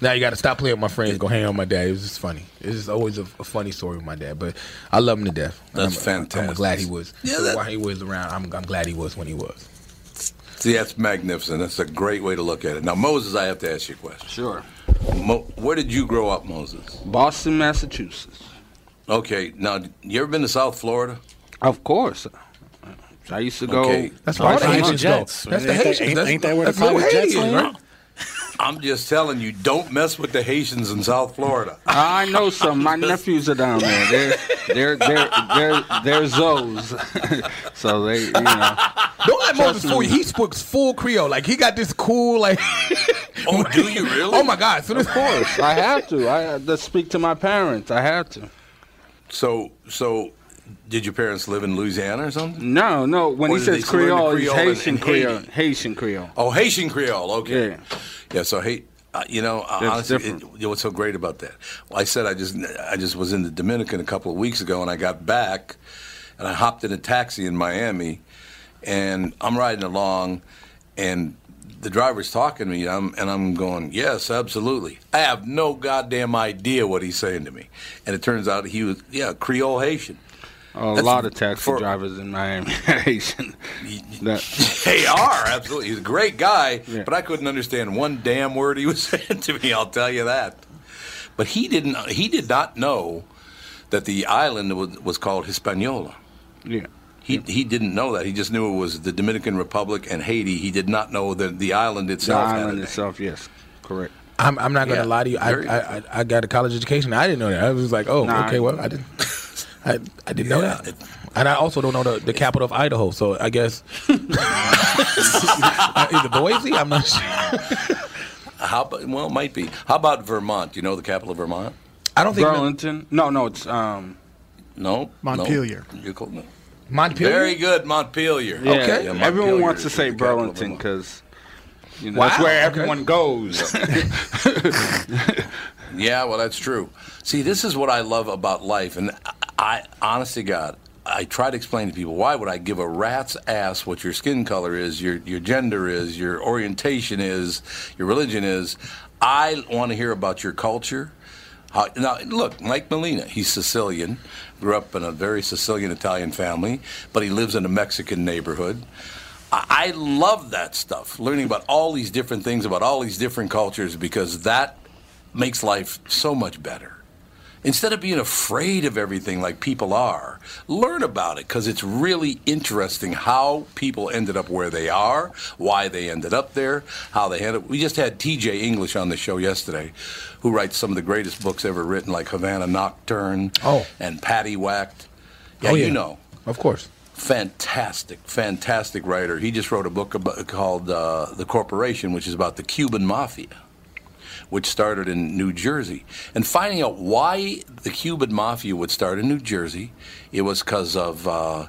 Now you got to stop playing with my friends. Go hang out with my dad. It was just funny. It's just always a, a funny story with my dad, but I love him to death. That's I'm, I'm glad he was. Yeah, that- while he was around, I'm, I'm glad he was when he was. See, that's magnificent. That's a great way to look at it. Now, Moses, I have to ask you a question. Sure. Mo- where did you grow up, Moses? Boston, Massachusetts. Okay. Now, you ever been to South Florida? Of course. I used to go. Okay. That's why all the Private Haitians go. That's the Ain't Haitians. ain't- That's, ain't that where the that's little private jets Haitians, land? right? I'm just telling you, don't mess with the Haitians in South Florida. I know some. My nephews are down there. They're they're they're they're they're Zoes. so they you know. Don't let Trust Moses fool me. you. He speaks full Creole. Like he got this cool like. oh, do you really? Oh my God! So Of course, I have to. I have to speak to my parents. I have to. So, so, did your parents live in Louisiana or something? No, no. When Or he says the Creole, he's Haitian Creole. Haitian Creole. Oh, Haitian Creole. Okay. Yeah. Yeah. so, hey, uh, you know, uh, honestly, it, you know what's so great about that? Well, I said I just, I just was in the Dominican a couple of weeks ago, and I got back, and I hopped in a taxi in Miami, and I'm riding along, and the driver's talking to me, and I'm, and I'm going, yes, absolutely. I have no goddamn idea what he's saying to me, and it turns out he was, yeah, Creole Haitian. A That's lot of taxi for- drivers in Miami are Haitian. That- They are absolutely. He's a great guy, but I couldn't understand one damn word he was saying to me. I'll tell you that. But he didn't. He did not know that the island was, was called Hispaniola. Yeah. He he didn't know that. He just knew it was the Dominican Republic and Haiti. He did not know that the island itself had island a itself, yes, correct. I'm, I'm not gonna Yeah, lie to you. I, I, I I got a college education. I didn't know that. I was like, oh, Nah, okay, well, I didn't. I, I didn't know that. And I also don't know the, the capital of Idaho, so I guess Uh, is it Boise? I'm not sure. How about, well, it might be. How about Vermont? Do you know the capital of Vermont? I don't think Burlington. No, no, it's um. No. Montpelier. No. You call- no. Montpelier. Very good, Montpelier. Yeah, Okay. Yeah, everyone wants to say the capital of Burlington because you know, that's Wow, where okay. everyone goes. Yeah, well, that's true. See, this is what I love about life, and I, honest to God, I try to explain to people why would I give a rat's ass what your skin color is, your your gender is, your orientation is, your religion is. I want to hear about your culture. How, now, look, Mike Molina, he's Sicilian, grew up in a very Sicilian Italian family, but he lives in a Mexican neighborhood. I I love that stuff, learning about all these different things, about all these different cultures, because that makes life so much better. Instead of being afraid of everything like people are, learn about it because it's really interesting how people ended up where they are, why they ended up there, how they had it. We just had TJ English on the show yesterday, who writes some of the greatest books ever written, like Havana Nocturne Oh. and Paddy Whacked. Yeah, Oh, yeah. you know Of course. fantastic, fantastic writer. He just wrote a book about, called uh, The Corporation, which is about the Cuban Mafia, which started in New Jersey. And finding out why the Cuban Mafia would start in New Jersey, it was because of, uh,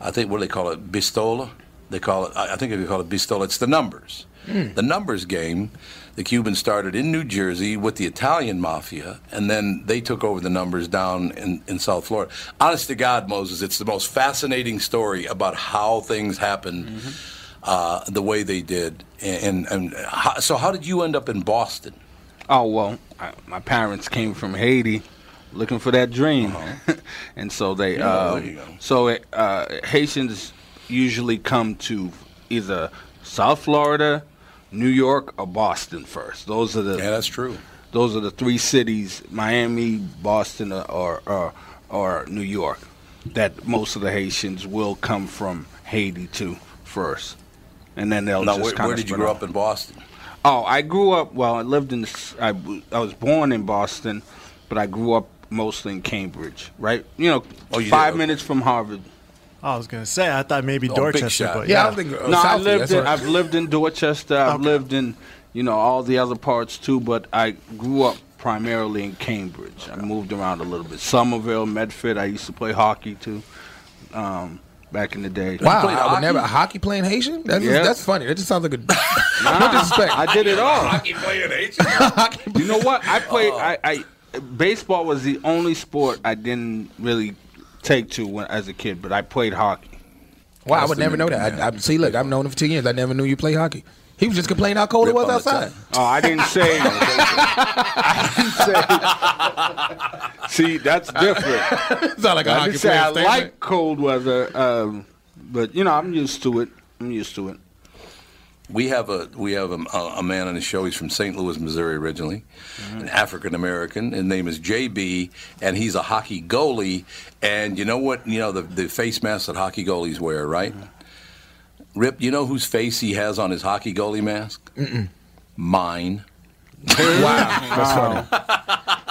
I think, what do they call it? Bistola? They call it, I think they call it Bistola. It's the numbers. The numbers game, the Cubans started in New Jersey with the Italian mafia, and then they took over the numbers down in, in South Florida. Honest to God, Moses, it's the most fascinating story about how things happened uh, the way they did. And, and, and how, so, how did you end up in Boston? Oh well, I, my parents came from Haiti, looking for that dream, and so they. Yeah, uh, go. So uh, Haitians usually come to either South Florida, New York, or Boston first. Those are the. Yeah, that's true. Those are the three cities: Miami, Boston, or or, or, or New York. That most of the Haitians will come from Haiti to first, and then they'll Now, just where, where did you grow up in Boston? Oh, I grew up. Well, I lived in. the- I, w- I was born in Boston, but I grew up mostly in Cambridge. Right, you know, Oh, you did? five Okay. minutes from Harvard. I was gonna say I thought maybe Oh, Dorchester, but Yeah, yeah, I was thinking. uh, no, I Southie, lived. that's In, right. I've lived in Dorchester. I've Okay. lived in, you know, all the other parts too. But I grew up primarily in Cambridge. I moved around a little bit. Somerville, Medford. I used to play hockey too. Um, back in the day. Wow, played I would hockey? never hockey playing Haitian. That's Yeah. that's funny. That just sounds like a Nah, no disrespect. I did it all. Hockey playing Haitian. You know what? I played. Oh. I, I baseball was the only sport I didn't really take to when, as a kid, but I played hockey. Wow, I That's would never know that. I, I, see, look, I've known him for ten years. I never knew you play hockey. He was just complaining how cold Rip it was outside. Oh, I didn't say. I didn't say. See, that's different. Sound like a I hockey didn't say I statement. like cold weather, um, but you know I'm used to it. I'm used to it. We have a we have a, a man on the show. He's from St. Louis, Missouri, originally, an African American. His name is JB, and he's a hockey goalie. And you know what? You know the the face mask that hockey goalies wear, right? Rip, you know whose face he has on his hockey goalie mask? Mm-mm. Mine. Wow, that's funny.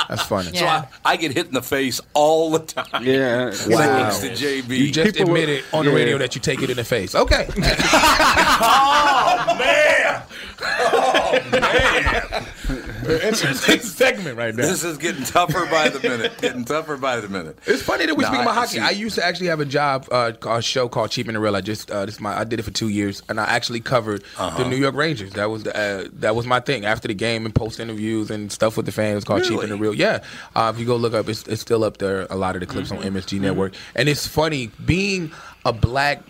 That's funny. So I, I get hit in the face all the time. Yeah. Thanks to JB. You just People will- admitted on the yeah. radio that you take it in the face. Okay. oh man! Oh man! Interesting segment right now. This is getting tougher by the minute. Getting tougher by the minute. It's funny that we No, speak about hockey. I used to actually have a job, uh, a show called Cheap and the Real. I just uh, this is my I did it for two years, and I actually covered Uh-huh. the New York Rangers. That was the, uh, that was my thing. After the game and post interviews and stuff with the fans, it's called Cheap and the Real. Yeah, uh, if you go look up, it's, it's still up there. A lot of the clips Mm-hmm. on MSG Network, and it's funny being a black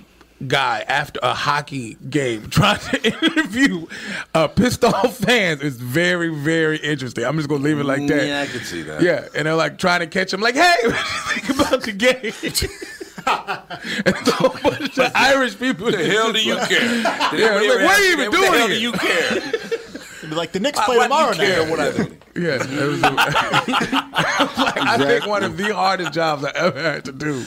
guy after a hockey game trying to interview uh, pissed off fans is very very interesting. I'm just gonna leave it like that. Yeah, I could see that. Yeah, and they're like trying to catch him, like, "Hey, what do you think about the game?" and so a bunch of Irish people. The hell do you care? Yeah, Did I'm anybody like, what are you you, even what the doing hell here? do you care? It'd be like the Knicks play why do tomorrow care night. what I do? Yeah, it was a, like, I think one of the hardest jobs I ever had to do.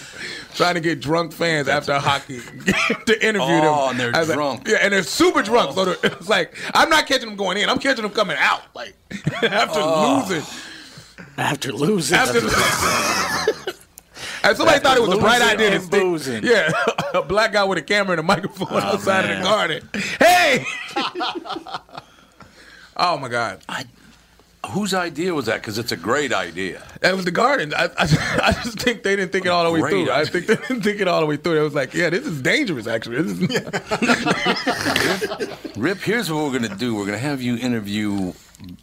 Trying to get drunk fans after a hockey to interview them. Oh, and they're I was like- drunk. yeah, and they're super oh. drunk. So it's like I'm not catching them going in. I'm catching them coming out. Like after Oh. losing. After losing. After And somebody thought it was a bright losing idea to and stick. boozing. Yeah, a black guy with a camera and a microphone outside oh, of the garden. Hey! oh my God. Whose idea was that? Because it's a great idea. That was the garden. I, I, I just think they didn't think it all the way Great through. I think they didn't think it all the way through. It was like, yeah, this is dangerous. Actually, this is. Rip, here's what we're going to do. We're going to have you interview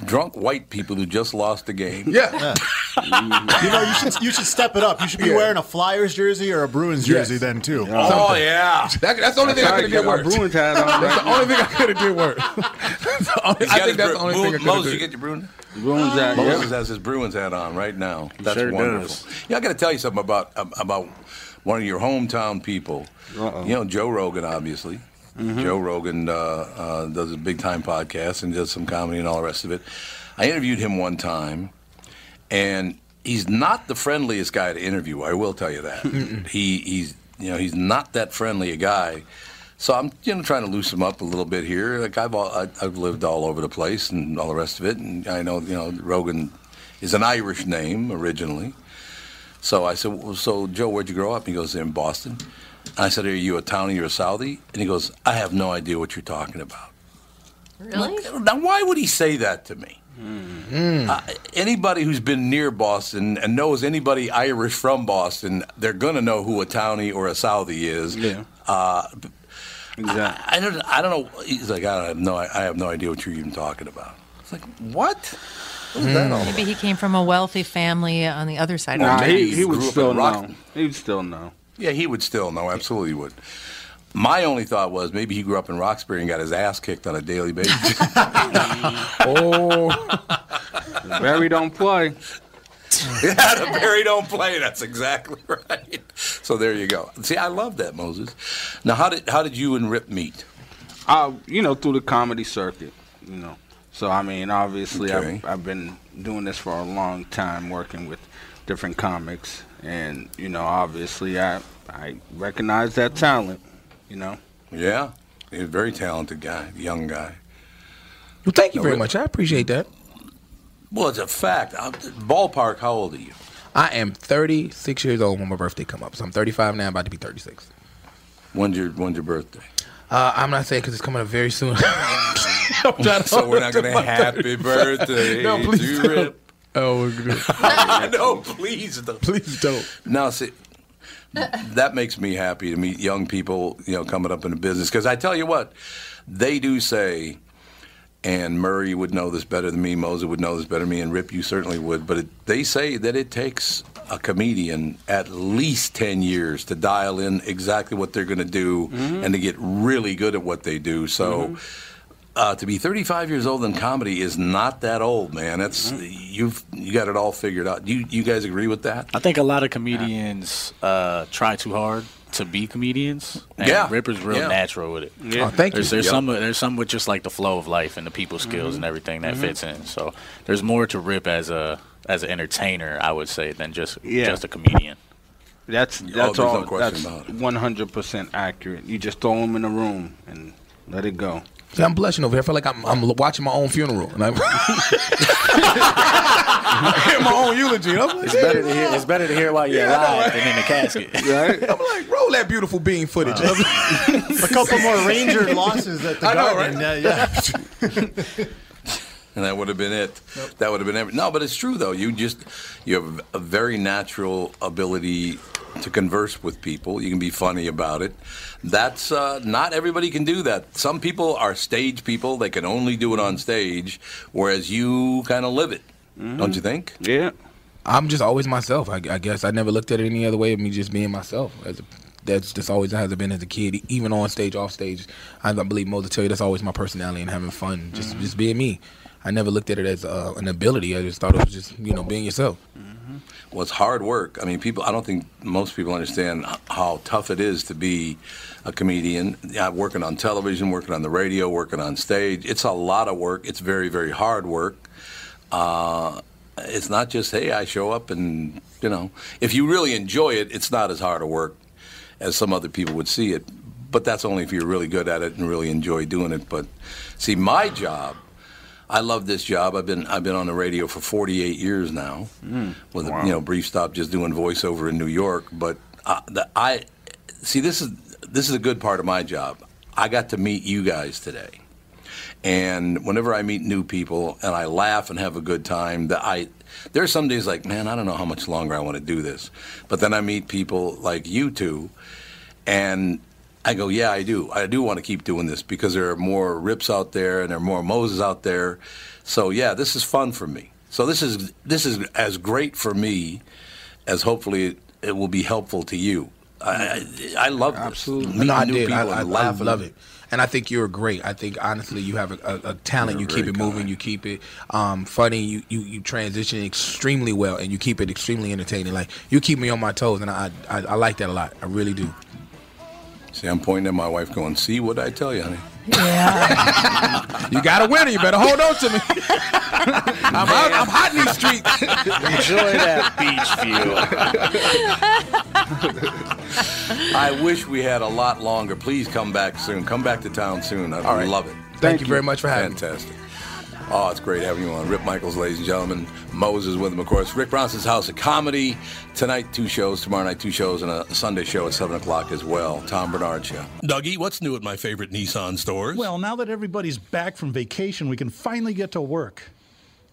drunk white people who just lost the game. Yeah. you know, you should you should step it up. You should be Yeah. wearing a Flyers jersey or a Bruins Yes. jersey then too. Oh, yeah. That, that's the only thing I could have did My worse. Bruins hat on. That's the only thing I could have did worse. That's the only- He's I think that's the only thing I could have Moses, you did. get your Bruins? Bruins hat. Moses has his Bruins hat on right now. That's sure wonderful. does. Yeah, I got to tell you something about about one of your hometown people. Uh-oh. You know Joe Rogan, obviously. Mm-hmm. Joe Rogan uh, uh, does a big time podcast and does some comedy and all the rest of it. I interviewed him one time, and he's not the friendliest guy to interview. I will tell you that. he he's you know he's not that friendly a guy. So I'm you know trying to loosen him up a little bit here. Like I've all, I, I've lived all over the place and all the rest of it, and I know you know Rogan is an Irish name originally. So I said, well, so Joe, where'd you grow up? He goes in Boston. And I said, are you a townie or a Southie? And he goes, I have no idea what you're talking about. Really? Now, why would he say that to me? Uh, anybody who's been near Boston and knows anybody Irish from Boston, they're going to know who a townie or a Southie is. Yeah. Uh, Exactly. I, I don't. I don't know. He's like, I have no. I have no idea what you're even talking about. It's like, what? What is that hmm. all about? Maybe he came from a wealthy family on the other side Nah, of the maybe he, he he would still in know. He would still know. Yeah, he would still know. Absolutely would. My only thought was maybe he grew up in Roxbury and got his ass kicked on a daily basis. Oh, Barry don't play. yeah, the Barry don't play. That's exactly right. So there you go. See, I love that Moses. Now, how did how did you and Rip meet? Uh, you know, through the comedy circuit, you know. So I mean, obviously, Okay. I've, I've been doing this for a long time, working with different comics, and you know, obviously, I I recognize that talent. You know, Yeah, he's a very talented guy, young guy. well, thank you No, very much. I appreciate that. Well, it's a fact. Uh, Ballpark. How old are you? I am 36 years old when my birthday come up. So I'm 35 now. I'm about to be 36. When's your When's your birthday? Uh, I'm not saying because it's coming up very soon. I'm trying to So we're not going to happy birthday No, please to don't. Rip. Oh, we're good. no, please don't. please don't. Now, see, that makes me happy to meet young people, you know, coming up in the business. Because I tell you what, they do say, and Murray would know this better than me, Moser would know this better than me, and Rip, you certainly would. But it, they say that it takes a comedian at least 10 years to dial in exactly what they're going to do and to get really good at what they do. So. Uh, to be 35 years old in comedy is not that old, man. That's you've you got it all figured out. You you guys agree with that? I think a lot of comedians uh, try too hard to be comedians. And Yeah. Ripper's real Yeah. natural with it. Oh, thank you. There's, there's Yep. some there's some with just like the flow of life and the people skills and mm-hmm. everything that mm-hmm. fits in. So there's more to Rip as a as an entertainer, I would say, than just Yeah. just a comedian. that's Oh, that's there's no all. question that's 100 percent accurate. You just throw them in a room and let it go. See, I'm blushing over here. I feel like I'm, I'm watching my own funeral. And I'm hear my own eulogy. I'm like, It's better to hear it's better to hear while you're Yeah, I know, alive right? than in the casket. Right? I'm like, roll that beautiful bean footage. A couple more Ranger losses at the I know, Garden. right? Uh, yeah, yeah. And that would have been it. That would have been every. No, but it's true though. You just you have a very natural ability to converse with people. You can be funny about it. That's uh, not everybody can do that. Some people are stage people. They can only do it on stage, whereas you kind of live it. Don't you think? Yeah. I'm just always myself. I, I guess I never looked at it any other way of me just being myself. As a, that's just always has been as a kid, even on stage, off stage. I, I believe Mo to tell you that's always my personality and having fun, just just being me. I never looked at it as uh, an ability. I just thought it was just you know being yourself. Well, it's hard work. I mean, people. I don't think most people understand how tough it is to be a comedian. Yeah, working on television, working on the radio, working on stage. It's a lot of work. It's very, very hard work. Uh, it's not just hey, I show up and you know. If you really enjoy it, it's not as hard a work as some other people would see it. But that's only if you're really good at it and really enjoy doing it. But see, my job. I love this job. I've been I've been on the radio for 48 years now, with a you know brief stop just doing voiceover in New York. But uh, the, I see this is this is a good part of my job. I got to meet you guys today, and whenever I meet new people and I laugh and have a good time, that I there are some days like man I don't know how much longer I want to do this, but then I meet people like you two, and I go, yeah, I do. I do want to keep doing this because there are more rips out there and there are more Moses out there. So yeah, this is fun for me. So this is this is as great for me as hopefully it, it will be helpful to you. I I, I love this. Absolutely, no, I new did. people I, and I, I love it. And I think you're great. I think honestly, you have a, a, a talent. You're you keep it moving. You keep it um, funny. You, you you transition extremely well, and you keep it extremely entertaining. Like you keep me on my toes, and I I, I like that a lot. I really do. See, I'm pointing at my wife, going, "See what I tell you, honey." Yeah. you got a winner. You better hold on to me. I'm out. I'm hot in these streets. Enjoy that beach view. I wish we had a lot longer. Please come back soon. Come back to town soon. I'd All right. love it. Thank you very much for having me. Fantastic. Oh, it's great having you on. Rip Micheals, ladies and gentlemen. Moses with him, of course. Rick Bronson's House of Comedy. Tonight, two shows. Tomorrow night, two shows. And a Sunday show at 7 o'clock as well. Tom Barnard Show. Dougie, what's new at my favorite Nissan stores? Well, now that everybody's back from vacation, we can finally get to work.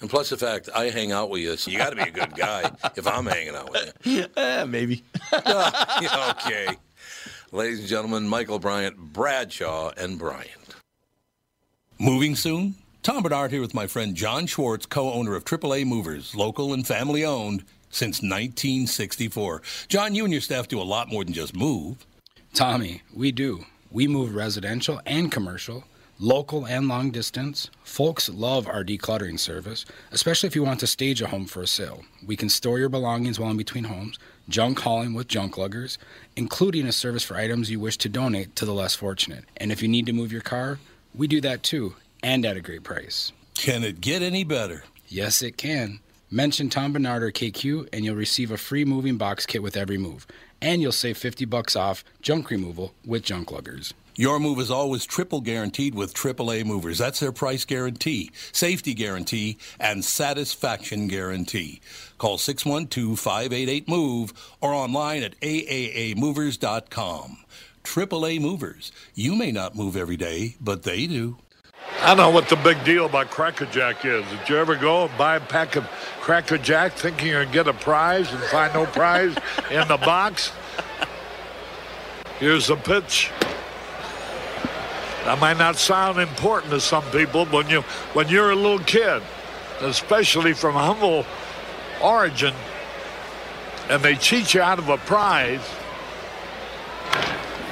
And plus the fact I hang out with you, so you got to be a good guy if I'm hanging out with you. Eh, maybe. okay. Ladies and gentlemen, Michael Bryant, Bradshaw, and Bryant. Moving soon? Tom Barnard here with my friend John Schwartz, co owner of AAA Movers, local and family owned since 1964. John, you and your staff do a lot more than just move. Tommy, we do. We move residential and commercial, local and long distance. Folks love our decluttering service, especially if you want to stage a home for a sale. We can store your belongings while in between homes, junk hauling with junk luggers, including a service for items you wish to donate to the less fortunate. And if you need to move your car, we do that too, and at a great price. Can it get any better? Yes, it can. Mention Tom Barnard or KQ and you'll receive a free moving box kit with every move. And you'll save 50 bucks off junk removal with junk luggers. Your move is always triple guaranteed with AAA movers. That's their price guarantee, safety guarantee, and satisfaction guarantee. Call 612-588-MOVE or online at aaamovers.com. AAA Movers. You may not move every day, but they do. I know what the big deal about Cracker Jack is. Did you ever go and buy a pack of Cracker Jack thinking you're going to get a prize and find no prize in the box? Here's the pitch. That might not sound important to some people when you when you're a little kid, especially from humble origin, and they cheat you out of a prize.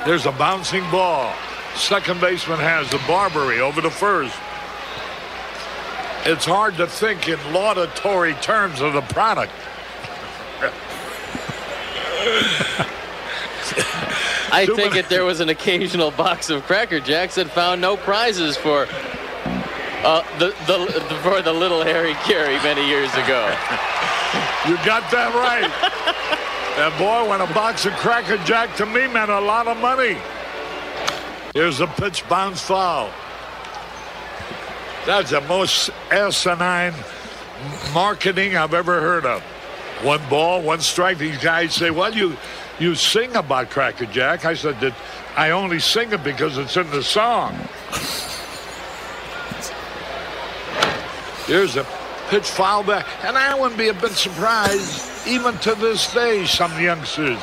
There's a bouncing ball. Second baseman has the Barbary over the first. It's hard to think in laudatory terms of the product. I think if there was an occasional box of Cracker Jacks that found no prizes for uh, the, the for the little Harry Caray many years ago. You got that right. and boy, when a box of Cracker Jack to me meant a lot of money. Here's a pitch bounce foul. That's the most asinine marketing I've ever heard of. One ball, one strike. These guys say, "Well, you you sing about Cracker Jack." I said that I only sing it because it's in the song. Here's a pitch foul back, and I wouldn't be a bit surprised, even to this day, some youngsters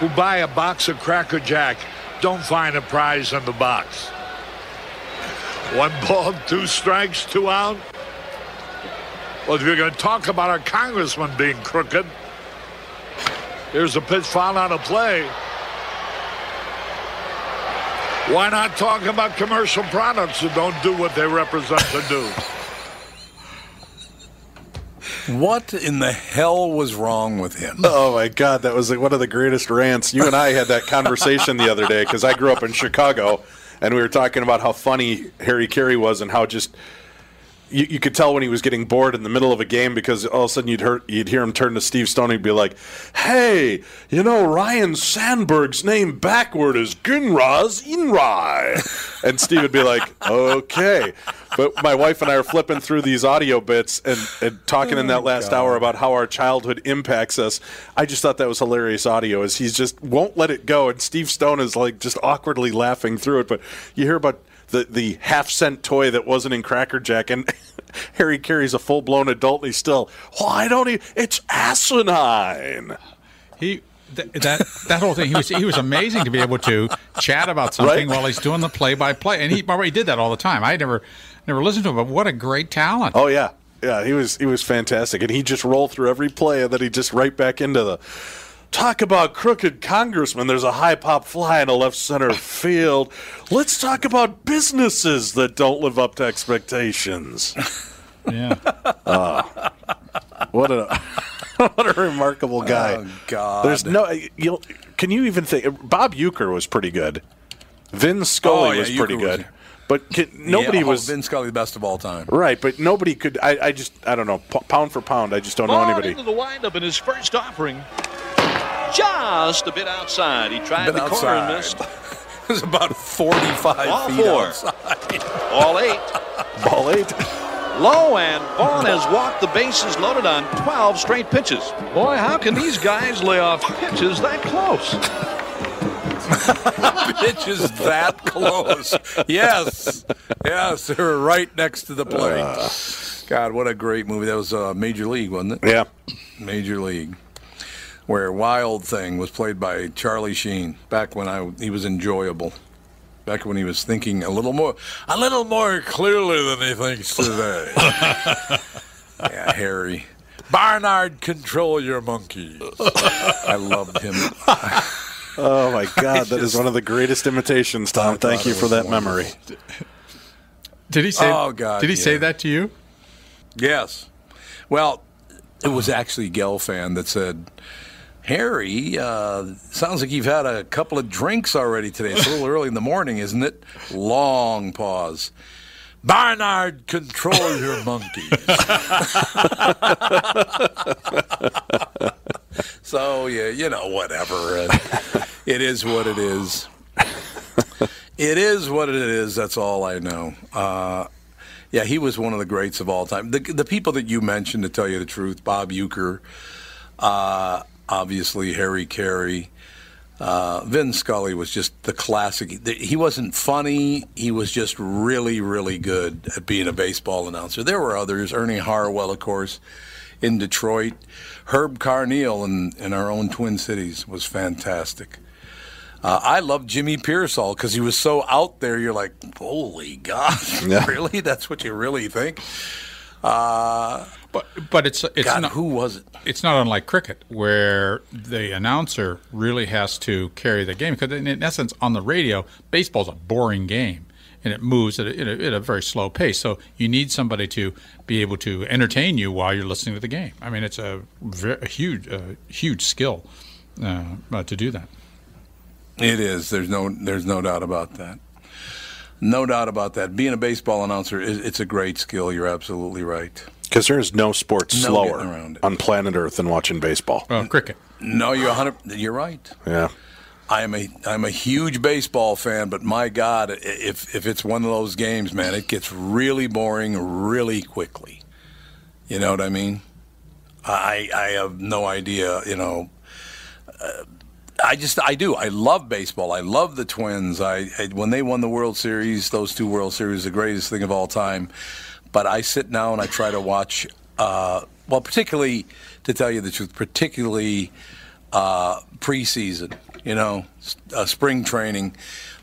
who buy a box of Cracker Jack don't find a prize in the box. One ball, two strikes, two out. Well, if you're going to talk about our congressman being crooked, here's a pitch foul out of play. Why not talk about commercial products that don't do what they represent to do? What in the hell was wrong with him? Oh my God, that was like one of the greatest rants. You and I had that conversation the other day because I grew up in Chicago, and we were talking about how funny Harry Caray was and how just you, you could tell when he was getting bored in the middle of a game because all of a sudden you'd hear you'd hear him turn to Steve Stone and be like, "Hey, you know Ryne Sandberg's name backward is Gunraz Inrai," and Steve would be like, "Okay." But my wife and I are flipping through these audio bits and, and talking in that oh, last hour about how our childhood impacts us. I just thought that was hilarious audio. As he's just won't let it go, and Steve Stone is like just awkwardly laughing through it. But you hear about the the half cent toy that wasn't in Cracker Jack, and Harry Caray's a full blown adult, and he's still why don't he? It's asinine. He th- that that whole thing. He was he was amazing to be able to chat about something Right. while he's doing the play by play, and he by the way, he did that all the time. I never never listened to him, but what a great talent. Oh yeah, yeah, he was he was fantastic, and he just rolled through every play, and then he just right back into the. Talk about crooked congressmen. There's a high pop fly in a left center field. Let's talk about businesses that don't live up to expectations. Yeah. Ah, what a what a remarkable guy. Oh, God. There's no you can you even think Bob Uecker was pretty good. Vin Scully Oh, yeah, was pretty Uecker was- good. But can, nobody Yeah, oh, was Vin Scully, the best of all time. right. But nobody could. I, I just I don't know. P- pound for pound, I just don't know anybody. into the windup in his first offering. Just a bit outside. He tried Bit the corner and missed. It was about 45 Ball feet four. outside. Ball eight. Ball eight. Low and Vaughn has walked the bases loaded on 12 straight pitches. Boy, how can these guys lay off pitches that close? Pitches that close. Yes. Yes, they were right next to the plate. God, what a great movie. That was uh, Major League, wasn't it? Yeah. Major League. Where Wild Thing was played by Charlie Sheen back when I he was enjoyable. Back when he was thinking a little more a little more clearly than he thinks today. yeah, Harry. Barnard, control your monkeys. I loved him. Oh my God, that is one of the greatest imitations, Tom. Thank thought you for was that memory. Did he say? Oh, God, Did he say that to you? Yes. Well, it was actually Gelfand that said, Harry, uh, sounds like you've had a couple of drinks already today. It's a little early in the morning, isn't it? Long pause. Barnard, control your monkeys. so, yeah, you know, whatever. It is what it is. It is what it is. That's all I know. Uh, yeah, he was one of the greats of all time. The, the people that you mentioned, to tell you the truth, Bob Uecker, uh, obviously Harry Caray, uh, Vin Scully was just the classic. He wasn't funny. He was just really, really good at being a baseball announcer. There were others. Ernie Harwell, of course, in Detroit. Herb Carneal in, in our own Twin Cities was fantastic. Uh, I love Jimmy Piersall because he was so out there. You're like, holy God, really? That's what you really think? Uh, but but it's it's God, not, who was it? It's not unlike cricket, where the announcer really has to carry the game because in, essence, on the radio, baseball's a boring game and it moves at a, at, a, at a very slow pace. So you need somebody to be able to entertain you while you're listening to the game. I mean, it's a, very, a huge uh, huge skill uh, uh, to do that. It is. There's no. There's no doubt about that. No doubt about that. Being a baseball announcer, is, it's a great skill. You're absolutely right. Because there is no sport No slower around on planet Earth than watching baseball. Oh, cricket. No, you're 100. You're right. Yeah. I am a I'm a huge baseball fan, but my God, if if it's one of those games, man, it gets really boring really quickly. You know what I mean? I I have no idea. You know, uh, I just I do. I love baseball. I love the Twins. I, I when they won the World Series, those two World Series, the greatest thing of all time. But I sit now and I try to watch. Uh, well, particularly to tell you the truth, particularly uh, preseason. You know, uh, spring training.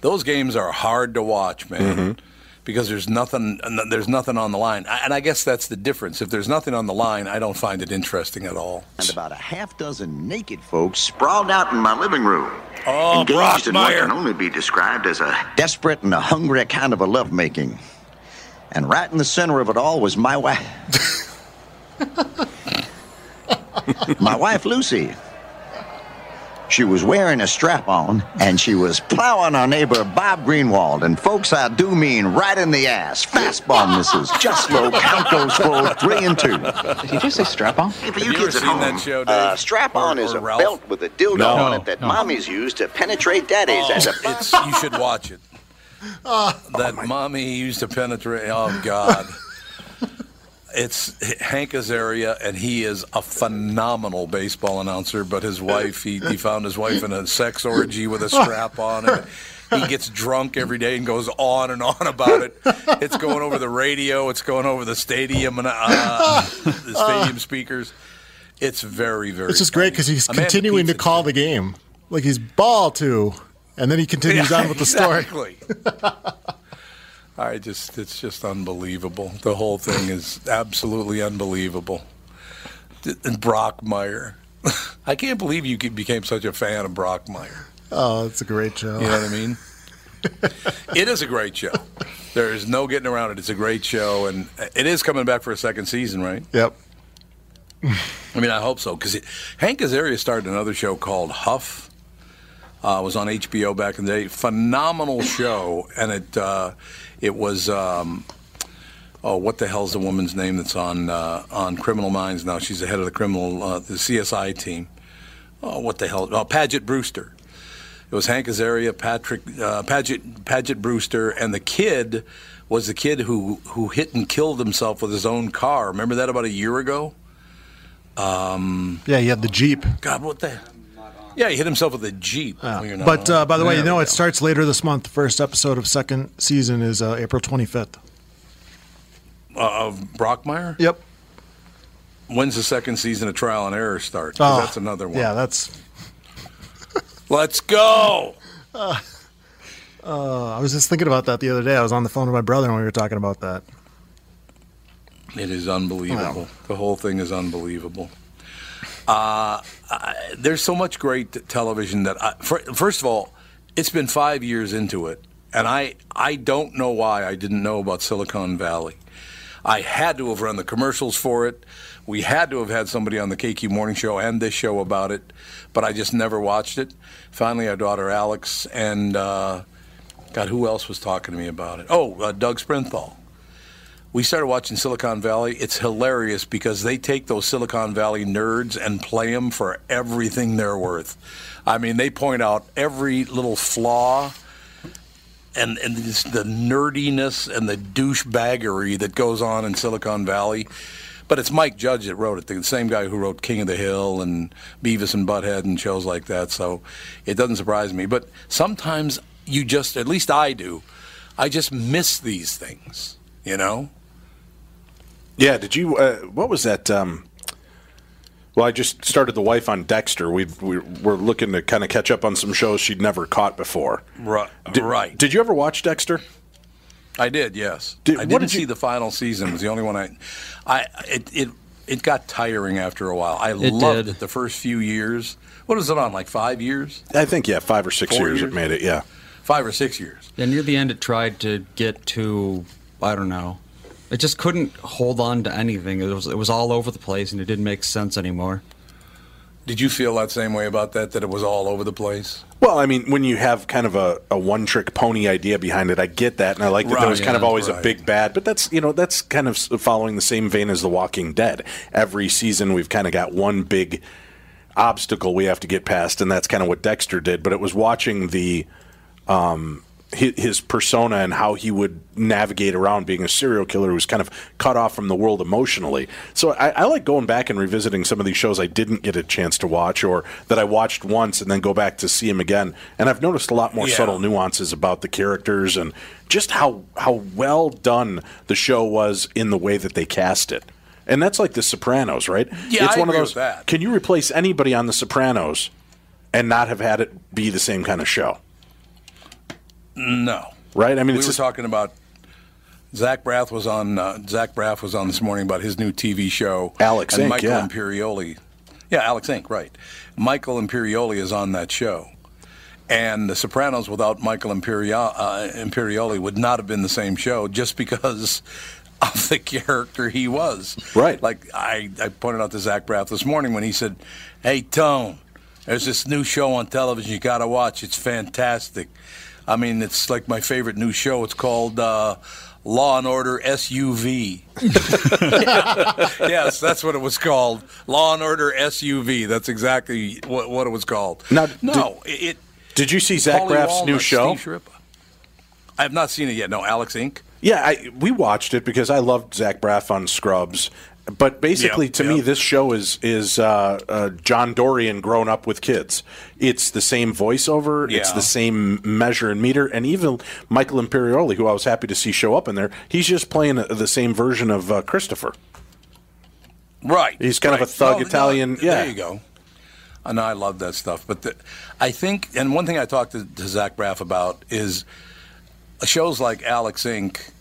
Those games are hard to watch, man. Because there's nothing, there's nothing on the line, and I guess that's the difference. If there's nothing on the line, I don't find it interesting at all. And about a half dozen naked folks sprawled out in my living room. Oh, engaged in what can only be described as a desperate and a hungry kind of a lovemaking. And right in the center of it all was my wife. my wife, Lucy. She was wearing a strap on, and she was plowing our neighbor Bob Greenwald. And folks, I do mean right in the ass. Fastball misses. Just low. Count those for three and two. Did you just say strap on? Hey, for you, you kids ever at home, that show, uh, strap on Or- is a Ralph? belt with a dildo No. on it that No. mommies use to penetrate daddies. as a it's, you should watch it. That mommy used to penetrate. Oh God, it's Hank Azaria, and he is a phenomenal baseball announcer. But his wife, he, he found his wife in a sex orgy with a strap on, and he gets drunk every day and goes on and on about it. It's going over the radio. It's going over the stadium and uh, the stadium speakers. It's very, very. It's just great because he's Amanda continuing to call the game. Like he's ball two, and then he continues Yeah, on with the story. exactly. I just, it's just unbelievable. The whole thing is absolutely unbelievable. And Brockmire. I can't believe you became such a fan of Brockmire. Oh, it's a great show. You know what I mean? it is a great show. There is no getting around it. It's a great show, and it is coming back for a second season, right? Yep. I mean, I hope so because Hank Azaria started another show called Huff. Uh, was on HBO back in the day. Phenomenal show, and it uh, it was. Um, oh, what the hell's the woman's name that's on uh, on Criminal Minds now? She's the head of the criminal uh, the CSI team. Oh, what the hell? Oh, Paget Brewster. It was Hank Azaria, Patrick uh, Paget Paget Brewster, and the kid was the kid who who hit and killed himself with his own car. Remember that about a year ago? Um, Yeah, he had the Jeep. God, what the? Yeah, he hit himself with a jeep. Not But uh, by the way, you know it starts later this month. The first episode of second season is uh, April 25th. uh, of Brockmire. Yep. When's the second season of Trial and Error start? 'Cause Oh, that's another one. Yeah, that's. Let's go. Uh, uh, I was just thinking about that the other day. I was on the phone with my brother and we were talking about that. It is unbelievable. The whole thing is unbelievable. Uh, There's so much great television that, I, fir- first of all, it's been five years into it, and I I don't know why I didn't know about Silicon Valley. I had to have run the commercials for it. We had to have had somebody on the KQ Morning Show and this show about it, but I just never watched it. Finally, our daughter Alex and uh, God, who else was talking to me about it? Oh, uh, Doug Sprinthal we started watching Silicon Valley. It's hilarious because they take those Silicon Valley nerds and play them for everything they're worth. I mean, they point out every little flaw and and the nerdiness and the douchebaggery that goes on in Silicon Valley. But it's Mike Judge that wrote it, the same guy who wrote King of the Hill and Beavis and Butthead and shows like that. So it doesn't surprise me. But sometimes you just, at least I do, I just miss these things. You know? Yeah, did you? Uh, what was that? Um, well, I just started the wife on Dexter. We we we're looking to kind of catch up on some shows she'd never caught before. Right. Did, right. Did you ever watch Dexter? I did, yes. Did- I didn't did you- see the final season. It was the only one I, I it it it got tiring after a while. I It loved did. it the first few years. What was it on? Like five years? I think yeah, five or six years, years? it made it. Yeah. Five or six years. Yeah, near the end, it tried to get to I don't know. It just couldn't hold on to anything. It was it was all over the place, and it didn't make sense anymore. Did you feel that same way about that? That it was all over the place? Well, I mean, when you have kind of a, a one trick pony idea behind it, I get that, and I like that there was kind of yeah, always a big bad. But that's you know that's kind of following the same vein as The Walking Dead. Every season, we've kind of got one big obstacle we have to get past, and that's kind of what Dexter did. But it was watching the um, his, persona and how he would navigate around being a serial killer who's kind of cut off from the world emotionally. So I, I like going back and revisiting some of these shows I didn't get a chance to watch or that I watched once and then go back to see him again. And I've noticed a lot more Yeah. subtle nuances about the characters and just how how well done the show was in the way that they cast it. And that's like The Sopranos, right? Yeah, it's I one agree of those. that. Can you replace anybody on The Sopranos and not have had it be the same kind of show? No. Right? I mean, we were just- talking about Zach Braff was on. Uh, Zach Braff was on this morning about his new TV show. Alex and Inc., Michael yeah. Imperioli. Yeah, Alex Inc. Right. Michael Imperioli is on that show, and The Sopranos without Michael Imperio- uh, Imperioli would not have been the same show just because of the character he was. Right. Like I, I pointed out to Zach Braff this morning when he said, "Hey Tone, there's this new show on television you got to watch. It's fantastic. I mean, it's like my favorite new show. It's called uh, Law and Order SUV. yes, that's what it was called. Law and Order SUV. That's exactly what, what it was called. Now, no, it. Did you see Zach Braff's new show? I have not seen it yet. No, Alex Inc. Yeah, I, we watched it because I loved Zach Braff on Scrubs. But basically, Yep, to me, this show is is uh, uh, John Dorian grown up with kids. It's the same voiceover, it's the same measure and meter, and even Michael Imperioli, who I was happy to see show up in there, he's just playing uh, the same version of uh, Christopher. Right. He's kind of a thug No, no, Italian. yeah, There you go. And I love that stuff. But the, I think, and one thing I talked to, to Zach Braff about is shows like Alex Inc.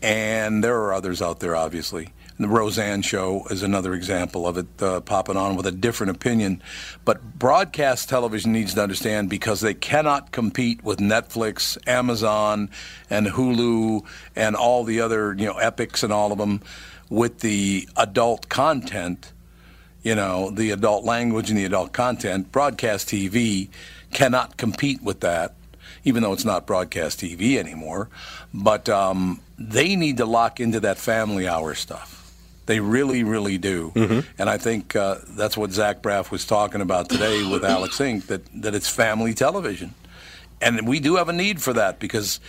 And there are others out there, obviously. The Roseanne Show is another example of it uh, popping on with a different opinion. But broadcast television needs to understand because they cannot compete with Netflix, Amazon, and Hulu, and all the other, you know, Epix and all of them with the adult content you know, the adult language and the adult content, broadcast TV cannot compete with that, even though it's not broadcast TV anymore. But um, they need to lock into that family hour stuff. They really, really do. And I think uh, that's what Zach Braff was talking about today with Alex Inc., that, that it's family television. And we do have a need for that because,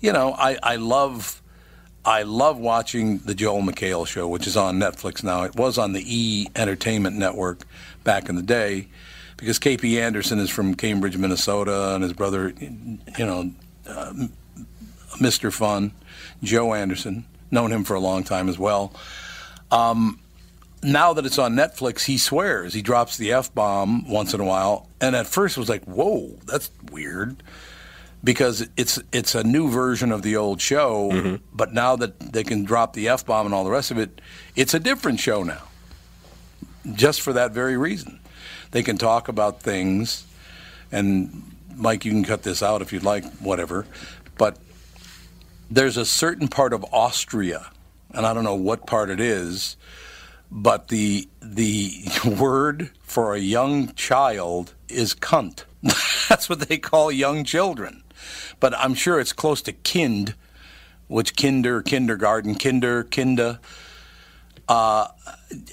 you know, I, I love I love watching the Joel McHale show, which is on Netflix now. It was on the E Entertainment Network back in the day, because KP Anderson is from Cambridge, Minnesota, and his brother, you know, uh, Mr. Fun, Joe Anderson, known him for a long time as well. Um, now that it's on Netflix, he swears. He drops the F bomb once in a while. And at first it was like, whoa, that's weird because it's it's a new version of the old show, but now that they can drop the f bomb and all the rest of it, it's a different show now. Just for that very reason, they can talk about things, and Mike, you can cut this out if you'd like, whatever. But there's a certain part of Austria, and I don't know what part it is, but the the word for a young child is cunt. That's what they call young children. But I'm sure it's close to kind, which kinder, kindergarten, kinder, kinda. Uh,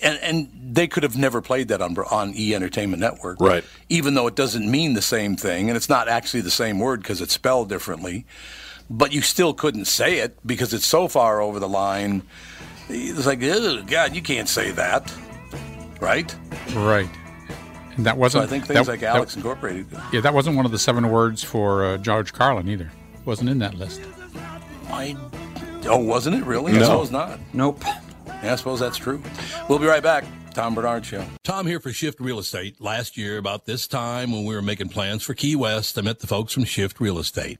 and, and they could have never played that on on E Entertainment Network, Right. Even though it doesn't mean the same thing, and it's not actually the same word because it's spelled differently. But you still couldn't say it because it's so far over the line. It's like, God, you can't say that, right? Right. And that wasn't. I think things that- like that- Alex Incorporated. Yeah, that wasn't one of the seven words for uh, George Carlin either. Wasn't in that list. I, oh, wasn't it really? I No. suppose not. Nope. Yeah, I suppose that's true. We'll be right back. Tom Barnard Show. Tom here for Shift Real Estate. Last year, about this time when we were making plans for Key West, I met the folks from Shift Real Estate.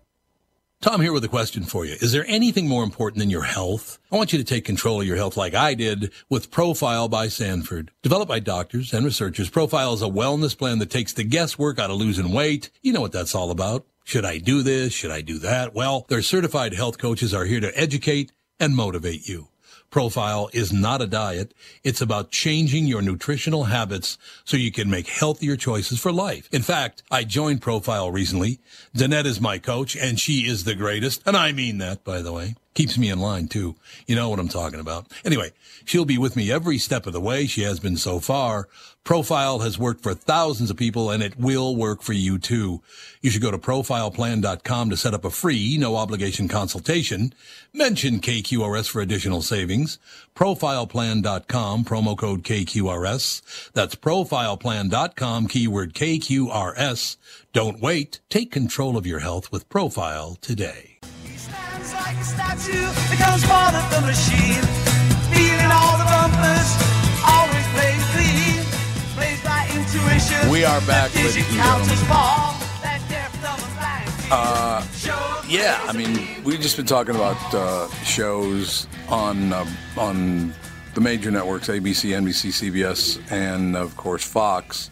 Tom here with a question for you. Is there anything more important than your health? I want you to take control of your health like I did with Profile by Sanford. Developed by doctors and researchers, Profile is a wellness plan that takes the guesswork out of losing weight. You know what that's all about. Should I do this? Should I do that? Well, their certified health coaches are here to educate and motivate you. Profile is not a diet. It's about changing your nutritional habits so you can make healthier choices for life. In fact, I joined Profile recently. Danette is my coach and she is the greatest. And I mean that, by the way. Keeps me in line too. You know what I'm talking about. Anyway, she'll be with me every step of the way. She has been so far. Profile has worked for thousands of people and it will work for you too. You should go to profileplan.com to set up a free, no obligation consultation. Mention KQRS for additional savings. Profileplan.com, promo code KQRS. That's profileplan.com, keyword KQRS. Don't wait. Take control of your health with Profile today. Stands like a statue, becomes part of the machine. Feeling all the bumpers, always plays clean. Plays by intuition. We are back, That ladies digit and counters gentlemen. fall. That deaf, dumb, and blind Uh, yeah, I mean, we've just been talking about uh, shows on uh, on the major networks: ABC, NBC, CBS, and of course Fox.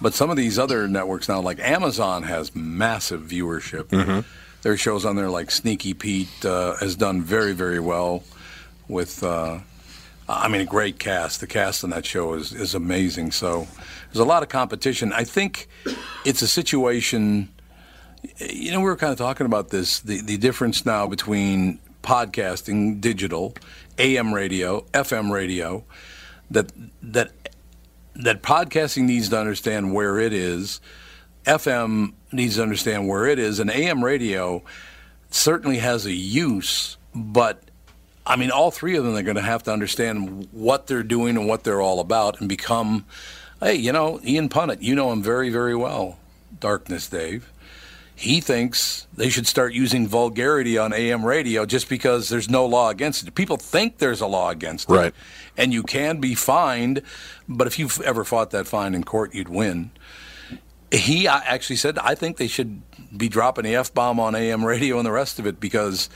But some of these other networks now, like Amazon, has massive viewership. There are shows on there like Sneaky Pete uh, has done very, very well with. Uh, I mean, a great cast. The cast on that show is, is amazing. So there's a lot of competition. I think it's a situation. You know, we were kind of talking about this the, the difference now between podcasting, digital, AM radio, FM radio, that that that podcasting needs to understand where it is, FM needs to understand where it is, and AM radio certainly has a use, but I mean, all three of them are going to have to understand what they're doing and what they're all about and become, hey, you know, Ian Punnett, you know him very, very well, Darkness Dave. He thinks they should start using vulgarity on AM radio just because there's no law against it. People think there's a law against it. Right. And you can be fined, but if you've ever fought that fine in court, you'd win. He actually said, I think they should be dropping the F bomb on AM radio and the rest of it because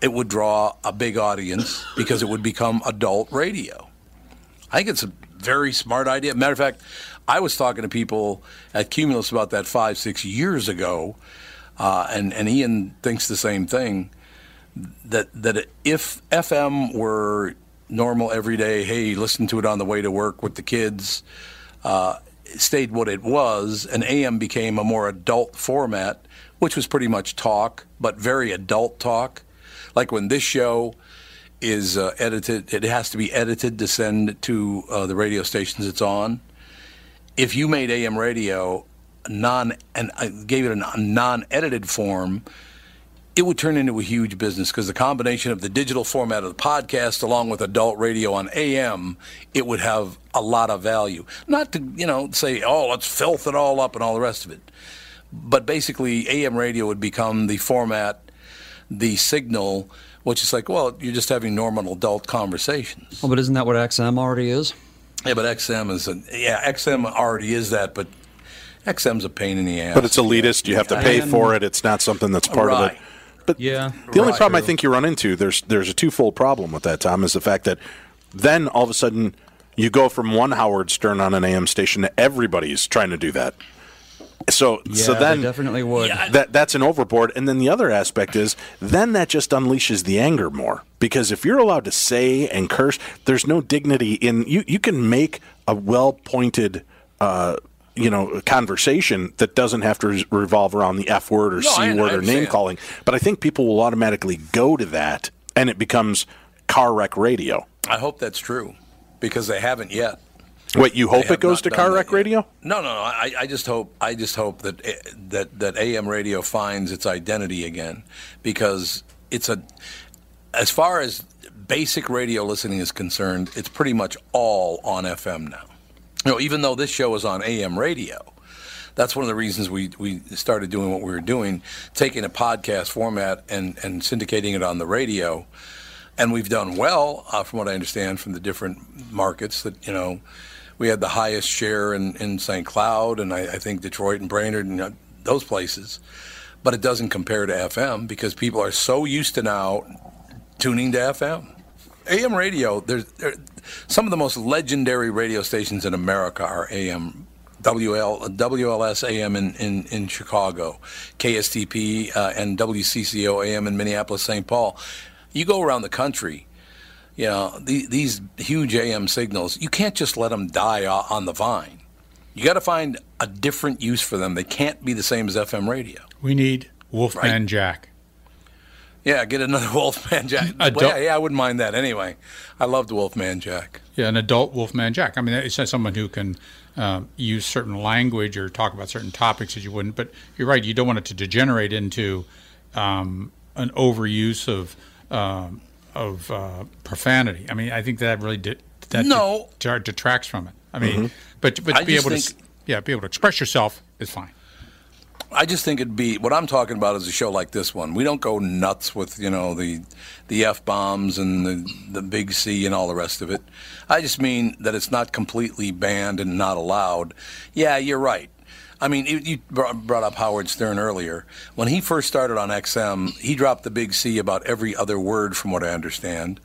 it would draw a big audience because it would become adult radio. I think it's a very smart idea. Matter of fact, I was talking to people at Cumulus about that five, six years ago, uh, and, and Ian thinks the same thing. That that if FM were normal every day, hey, listen to it on the way to work with the kids, uh, stayed what it was, and AM became a more adult format, which was pretty much talk, but very adult talk. Like when this show is uh, edited. It has to be edited to send to uh, the radio stations it's on. If you made AM radio non and I gave it a non-edited form, it would turn into a huge business because the combination of the digital format of the podcast along with adult radio on AM, it would have a lot of value. Not to, you know, say, oh, let's filth it all up and all the rest of it. But basically, AM radio would become the format, the signal, which is like, well, you're just having normal adult conversations. Well, but isn't that what XM already is? Yeah, but XM is, a, yeah, XM already is that, but XM's a pain in the ass. But it's elitist. You have to pay for it. It's not something that's part of it. Right. But yeah, the only Right. problem I think you run into there's there's a twofold problem with that, Tom, is the fact that then all of a sudden you go from one Howard Stern on an AM station to everybody's trying to do that. So so Yeah, they then definitely would. That that's an overboard. And then the other aspect is then that just unleashes the anger more because if you're allowed to say and curse, there's no dignity in you. You can make a well pointed. Uh, you know, a conversation that doesn't have to re- revolve around the F word or No, C I- I word or name calling. But I think people will automatically go to that and it becomes car wreck radio. I hope that's true because they haven't yet. Wait, you hope it goes to car wreck radio? No, no, no. I, I just hope I just hope that eh, that that AM radio finds its identity again because it's a as far as basic radio listening is concerned, it's pretty much all on FM now. You know, even though this show is on AM radio, that's one of the reasons we, we started doing what we were doing, taking a podcast format and, and syndicating it on the radio. And we've done well, uh, from what I understand from the different markets, that, you know, we had the highest share in, in St. Cloud and I, I think Detroit and Brainerd and uh, those places. But it doesn't compare to FM because people are so used to now tuning to FM. AM radio, there's there, some of the most legendary radio stations in America are AM. WL, WLS AM in, in, in Chicago, KSTP uh, and WCCO AM in Minneapolis, St. Paul. You go around the country, you know, the, these huge AM signals, you can't just let them die on the vine. You got to find a different use for them. They can't be the same as FM radio. We need Wolfman Jack. Yeah, get another Wolfman Jack. Adult- yeah, yeah, I wouldn't mind that anyway. I loved Wolfman Jack. Yeah, an adult Wolfman Jack. I mean, it's someone who can um, use certain language or talk about certain topics that you wouldn't. But you're right. You don't want it to degenerate into um, an overuse of um, of uh, profanity. I mean, I think that really did that No. det- detracts from it. I mean, Mhm. but but I be able to yeah be able to express yourself is fine. I just think it'd be what I'm talking about is a show like this one. We don't go nuts with you know the the f bombs and the the big C and all the rest of it. I just mean that it's not completely banned and not allowed. Yeah, you're right. I mean, you- brought up Howard Stern earlier. When he first started on XM, he dropped the big C about every other word, from what I understand.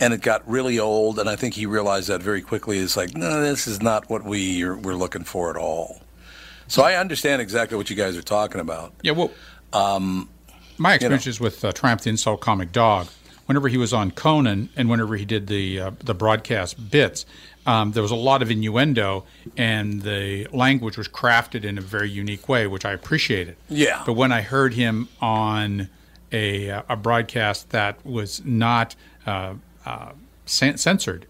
And it got really old, and I think he realized that very quickly. It's like, no, this is not what we are, we're looking for at all. So I understand exactly what you guys are talking about. Yeah, well, um, My experiences with uh, Triumph the Insult Comic Dog, whenever he was on Conan and whenever he did the uh, the broadcast bits, um, there was a lot of innuendo, and the language was crafted in a very unique way, which I appreciated. Yeah. But when I heard him on a uh, a broadcast that was not uh, uh, censored,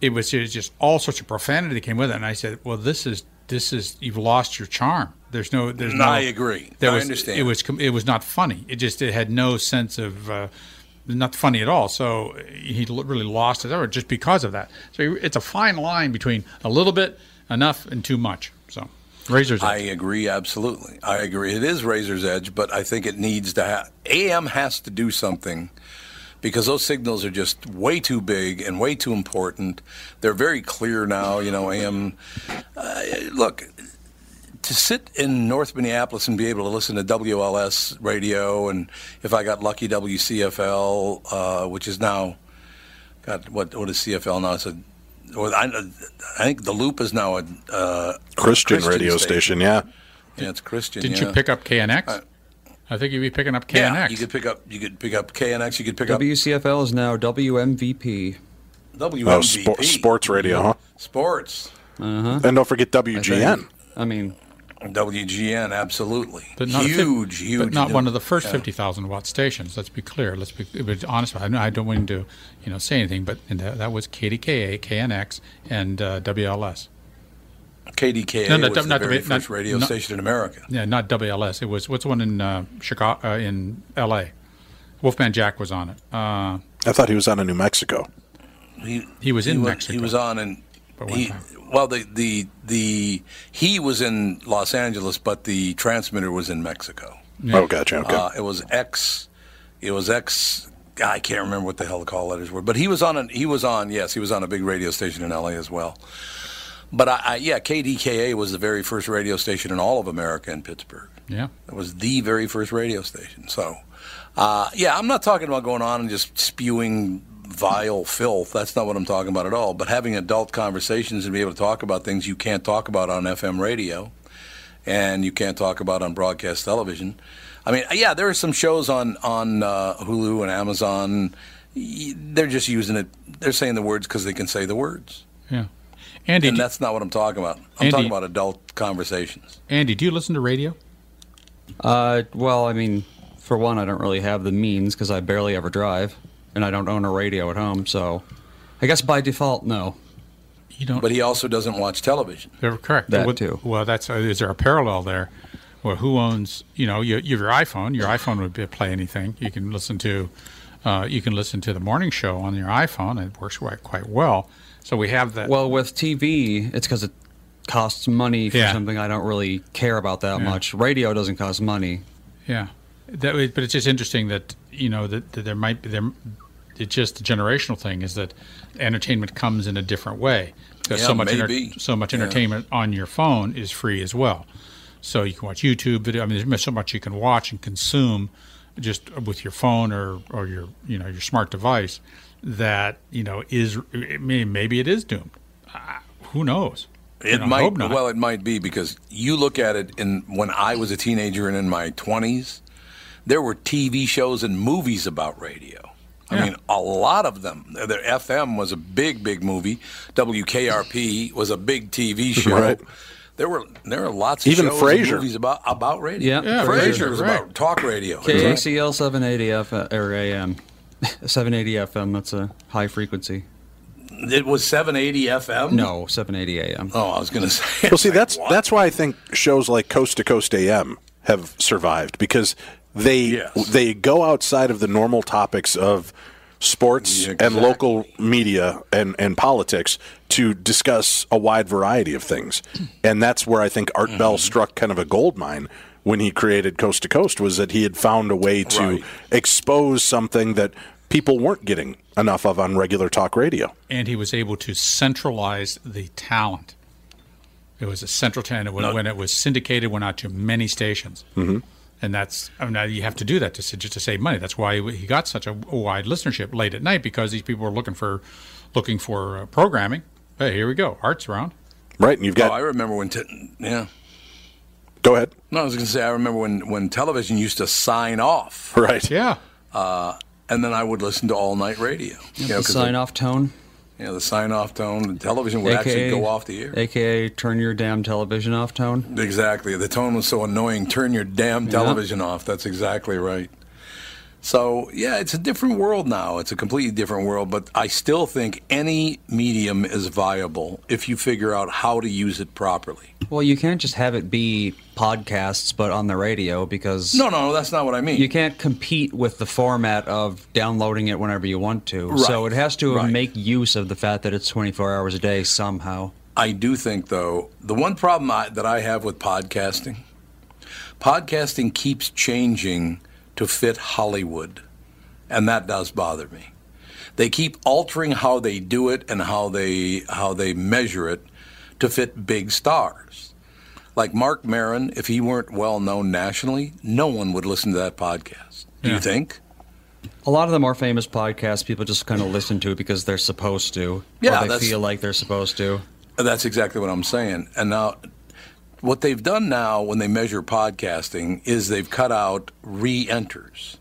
it was it was just all sorts of profanity that came with it, and I said, "Well, this is this is you've lost your charm. There's no there's no." I agree. There I was, understand. It was it was not funny. It just it had no sense of uh, not funny at all. So he really lost his effort just because of that. So it's a fine line between a little bit, enough, and too much. So razors. I agree absolutely. I agree. It is razor's edge, but I think it needs to have AM has to do something because those signals are just way too big and way too important. They're very clear now. You know, AM. Uh, look, to sit in North Minneapolis and be able to listen to WLS radio, and if I got lucky, WCFL, uh, which is now, God, what what is CFL now? It's a, or I, I think the Loop is now a uh, Christian radio station, yeah. Yeah, it's Christian. Didn't yeah. you pick up KNX? Uh, I think you'd be picking up KNX. Yeah, you could pick up. You could pick up KNX. You could pick up WCFL is now WMVP. WMVP. Oh, spo- sports radio, huh? Sports. Uh-huh. And don't forget WGN. I mean, WGN, absolutely. But not a fif- huge, huge. But not one of the first yeah. 50,000 watt stations. Let's be clear. Let's be, be honest. I, I don't want to, you know, say anything, but that, that was KDKA, KNX, and uh, WLS. KDKA No, no, was not the very the- not- first radio not- station in America. Yeah, not WLS. It was what's the one in uh, Chicago, uh, in L.A. Wolfman Jack was on it. Uh, I thought he was on in New Mexico. He, He was in wa- Mexico. He was on in. He, well, the, the the he was in Los Angeles, but the transmitter was in Mexico. Yeah. Oh, gotcha, okay. Uh, it was X. It was X. I can't remember what the hell the call letters were, but he was on. A, he was on. Yes, he was on a big radio station in L.A. as well. But I, I, yeah, KDKA was the very first radio station in all of America in Pittsburgh. Yeah. It was the very first radio station. So, uh, yeah, I'm not talking about going on and just spewing vile filth. That's not what I'm talking about at all. But having adult conversations and be able to talk about things you can't talk about on FM radio and you can't talk about on broadcast television. I mean, yeah, there are some shows on on uh, Hulu and Amazon. They're just using it. They're saying the words because they can say the words. Yeah. Andy, and that's not what I'm talking about. I'm Andy- talking about adult conversations. Andy, do you listen to radio? Uh, well, I mean, for one, I don't really have the means because I barely ever drive, and I don't own a radio at home. So, I guess by default, no. You don't. But he also doesn't watch television. They're correct. That What- too. Well, that's uh, is there a parallel there? Well, who owns? You know, you, you have your iPhone. Your iPhone would be, play anything. You can listen to, uh, you can listen to the morning show on your iPhone. It works quite quite well. So we have that. Well, with TV, it's because it costs money for Yeah. something I don't really care about that Yeah. much. Radio doesn't cost money. Yeah, that, but it's just interesting that you know that, that there might be there. It's just a generational thing. Is that entertainment comes in a different way because Yeah, so much maybe. so much Yeah. entertainment on your phone is free as well. So you can watch YouTube video. I mean, there's so much you can watch and consume just with your phone or, or your you know your smart device that you know is maybe it is doomed. Uh, who knows? You It know, might. hope not. Well, it might be because you look at it in when I was a teenager and in my twenties, there were TV shows and movies about radio. I Yeah. mean, a lot of them. The FM was a big, big movie. WKRP was a big TV show. Right. There were there were lots of Even shows Frasier. and movies about about radio. Yeah, Yeah, Frasier Frasier, was right. about talk radio. KACL 780 FM or AM, 780 FM. That's a high frequency. It was 780 FM. No, 780 AM. Oh, I was going to say. Well, see, that's that's why I think shows like Coast to Coast AM have survived because they they go outside of the normal topics of sports Yeah, and local media and, and politics to discuss a wide variety of things. And that's where I think Art Mm-hmm. Bell struck kind of a gold mine when he created Coast to Coast was that he had found a way to Right. expose something that people weren't getting enough of on regular talk radio. and he was able to centralize the talent. It was a central talent when, No. when it was syndicated, went out to many stations, Mhm. and that's I mean, now you have to do that to just to save money. That's why he got such a wide listenership late at night because these people were looking for looking for uh, programming. Hey, here we go, Art's around. Right, and you've got Oh, I remember when. T- yeah. Go ahead. No, I was going to say I remember when when television used to sign off. Right. Yeah. Uh, and then I would listen to all night radio. You know, the 'cause sign off tone. Yeah, the sign off tone. The television would actually go off the air. AKA turn your damn television off tone. Exactly. The tone was so annoying. Turn your damn Yeah. television off. That's exactly right. So, yeah, it's a different world now. It's a completely different world, but I still think any medium is viable if you figure out how to use it properly. Well, you can't just have it be podcasts, but on the radio because No, no, that's not what I mean. you can't compete with the format of downloading it whenever you want to. So it has to right. make use of the fact that it's 24 hours a day somehow. I do think, though, the one problem I, that I have with podcasting, podcasting keeps changing to fit Hollywood, and that does bother me. They keep altering how they do it and how they how they measure it to fit big stars. Like Marc Maron, if he weren't well known nationally, no one would listen to that podcast. Do you think? A lot of the more famous podcasts, people just kind of listen to it because they're supposed to. Yeah, or they feel like they're supposed to. That's exactly what I'm saying. And now, what they've done now when they measure podcasting is they've cut out re enters.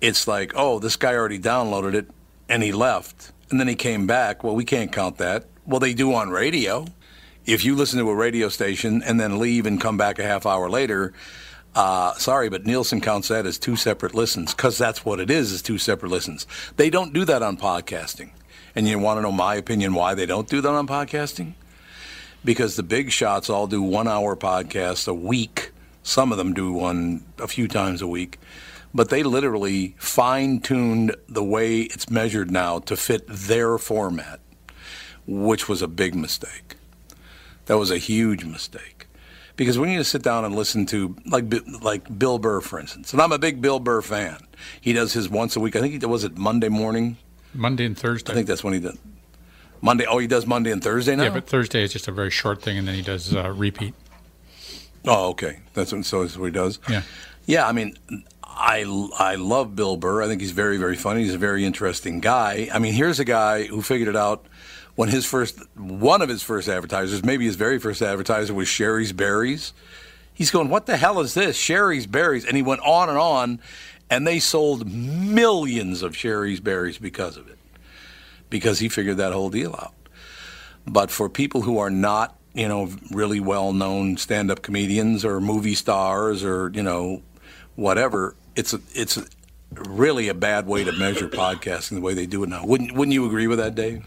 It's like, oh, this guy already downloaded it and he left. And then he came back. Well, we can't count that. Well, they do on radio. If you listen to a radio station and then leave and come back a half hour later, uh, sorry, but Nielsen counts that as two separate listens because that's what it is, is two separate listens. They don't do that on podcasting. And you want to know my opinion why they don't do that on podcasting? Because the big shots all do one hour podcasts a week. Some of them do one a few times a week. But they literally fine tuned the way it's measured now to fit their format, which was a big mistake. That was a huge mistake. Because when you sit down and listen to like like Bill Burr, for instance, and I'm a big Bill Burr fan. He does his once a week. I think he was it Monday morning. Monday and Thursday. I think that's when he did. Monday. Oh, he does Monday and Thursday now. Yeah, but Thursday is just a very short thing, and then he does uh, repeat. Oh, okay. That's what, so that's what he does. Yeah. Yeah, I mean, I, I love Bill Burr. I think he's very, very funny. He's a very interesting guy. I mean, here's a guy who figured it out when his first, one of his first advertisers, maybe his very first advertiser was Shari's Berries. He's going, what the hell is this? Shari's Berries. And he went on and on, and they sold millions of Shari's Berries because of it, because he figured that whole deal out. But for people who are not, you know, really well known stand up comedians or movie stars or, you know, whatever, it's a, it's a, really a bad way to measure podcasting the way they do it now. Wouldn't wouldn't you agree with that, Dave?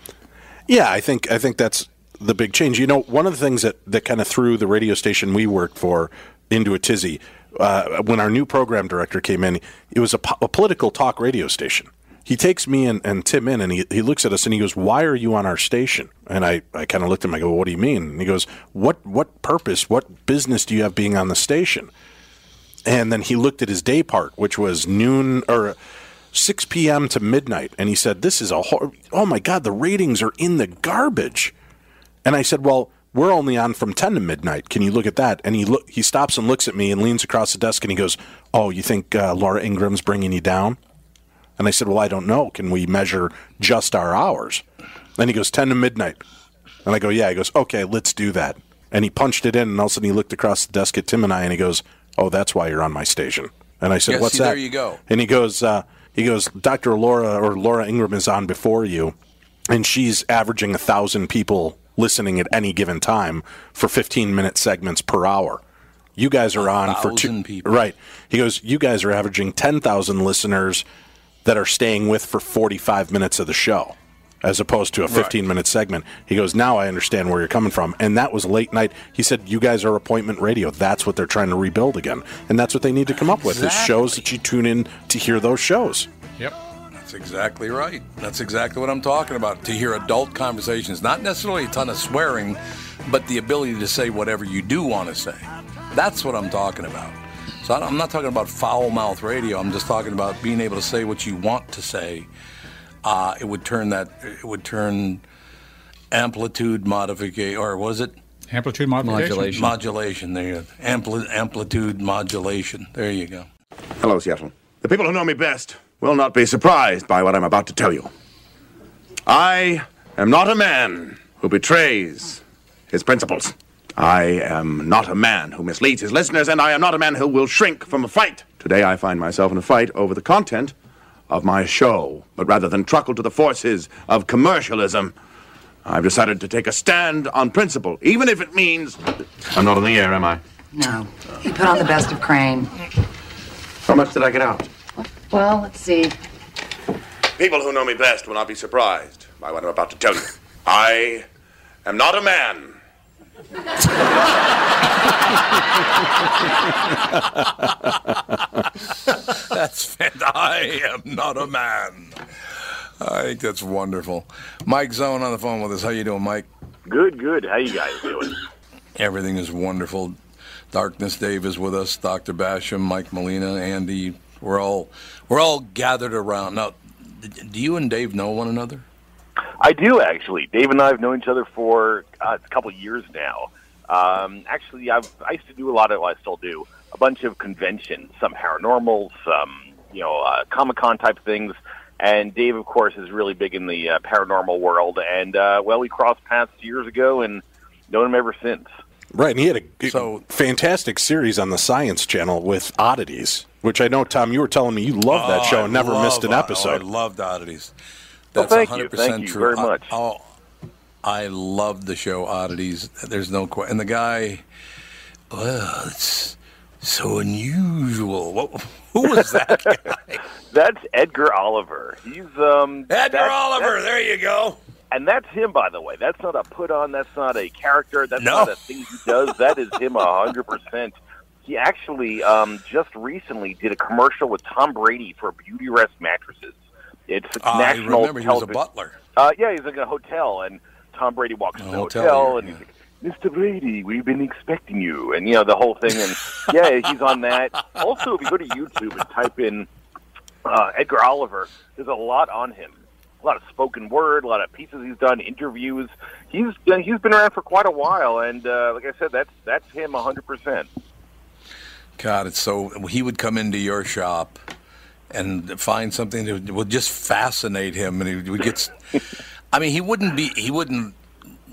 Yeah, I think I think that's the big change. You know, one of the things that, that kind of threw the radio station we worked for into a tizzy uh, when our new program director came in, it was a, po- a political talk radio station. He takes me and, and Tim in and he, he looks at us and he goes, Why are you on our station? And I, I kind of looked at him, I go, What do you mean? And he goes, What what purpose, what business do you have being on the station? And then he looked at his day part, which was noon or 6 p.m. to midnight, and he said, "This is a hor- oh my god, the ratings are in the garbage." And I said, "Well, we're only on from 10 to midnight. Can you look at that?" And he look he stops and looks at me and leans across the desk and he goes, "Oh, you think uh, Laura Ingraham's bringing you down?" And I said, "Well, I don't know. Can we measure just our hours?" And he goes, 10 to midnight. And I go, "Yeah." He goes, "Okay, let's do that." And he punched it in, and all of a sudden he looked across the desk at Tim and I, and he goes, "Oh, that's why you're on my station." And I said, Yeah, "What's see, that?" there you go. And he goes, uh, he goes, Dr. Laura or Laura Ingraham is on before you, and she's averaging a thousand people listening at any given time for 15 minute segments per hour. You guys are on for two. people. Right. He goes, you guys are averaging 10,000 listeners that are staying with for 45 minutes of the show. As opposed to a 15 minute segment. He goes, Now I understand where you're coming from. And that was late night. He said, You guys are appointment radio. That's what they're trying to rebuild again. And that's what they need to come up with is shows that you tune in to hear those shows. Yep. That's exactly right. That's exactly what I'm talking about. To hear adult conversations, not necessarily a ton of swearing, but the ability to say whatever you do want to say. That's what I'm talking about. So I don't- I'm not talking about foul mouth radio. I'm just talking about being able to say what you want to say. Uh, it would turn that. It would turn amplitude modification, or was it Amplitude modification. Modulation. modulation? There, you go. Ampli- amplitude modulation. There you go. Hello, Seattle. The people who know me best will not be surprised by what I'm about to tell you. I am not a man who betrays his principles. I am not a man who misleads his listeners, and I am not a man who will shrink from a fight. Today I find myself in a fight over the content of my show. But rather than truckle to the forces of commercialism, I've decided to take a stand on principle, even if it means. I'm not on the air, am I? No. He put on the best of Crane. How much did I get out? Well, let's see. People who know me best will not be surprised by what I'm about to tell you. I am not a man. That's fantastic. I am not a man. I think that's wonderful. Mike Zohn on the phone with us. How you doing, Mike? Good, good. How you guys doing? Everything is wonderful. Darkness Dave is with us. Dr. Basham, Mike Molina, Andy. We're all we're all gathered around. Now, do you and Dave know one another? I do actually. Dave and I have known each other for uh, a couple years now. Um, actually, I've, I used to do a lot of. Well, I still do a bunch of conventions, some paranormal, some you know uh, Comic Con type things. And Dave, of course, is really big in the uh, paranormal world. And uh, well, we crossed paths years ago, and known him ever since. Right, and he had a so, fantastic series on the Science Channel with oddities, which I know, Tom, you were telling me you loved that Oh, show I and never love missed an episode. Oh, I loved oddities. Well, That's thank 100% you. Thank you true. very I- much. oh, I love the show Oddities. There's no question. And the guy, well, it's so unusual. What, who was that guy? That's Edgar Oliver. He's um Edgar that's- Oliver. There you go. And that's him, by the way. That's not a put on. That's not a character. That's No. not a thing he does. That is him a hundred percent. He actually um, just recently did a commercial with Tom Brady for Beauty Rest mattresses. It's I national remember he was a television- butler. Uh, yeah, he's in a hotel, and Tom Brady walks in the hotel hotel, and he's like, "Mr. Brady, we've been expecting you," and you know the whole thing. And yeah, he's on that. Also, if you go to YouTube and type in uh, Edgar Oliver, there's a lot on him. A lot of spoken word, a lot of pieces he's done, interviews. He's he's been around for quite a while, and uh, like I said, that's that's him 100. percent God, it's so. He would come into your shop and find something that would just fascinate him, and he would get. I mean, he wouldn't be. He wouldn't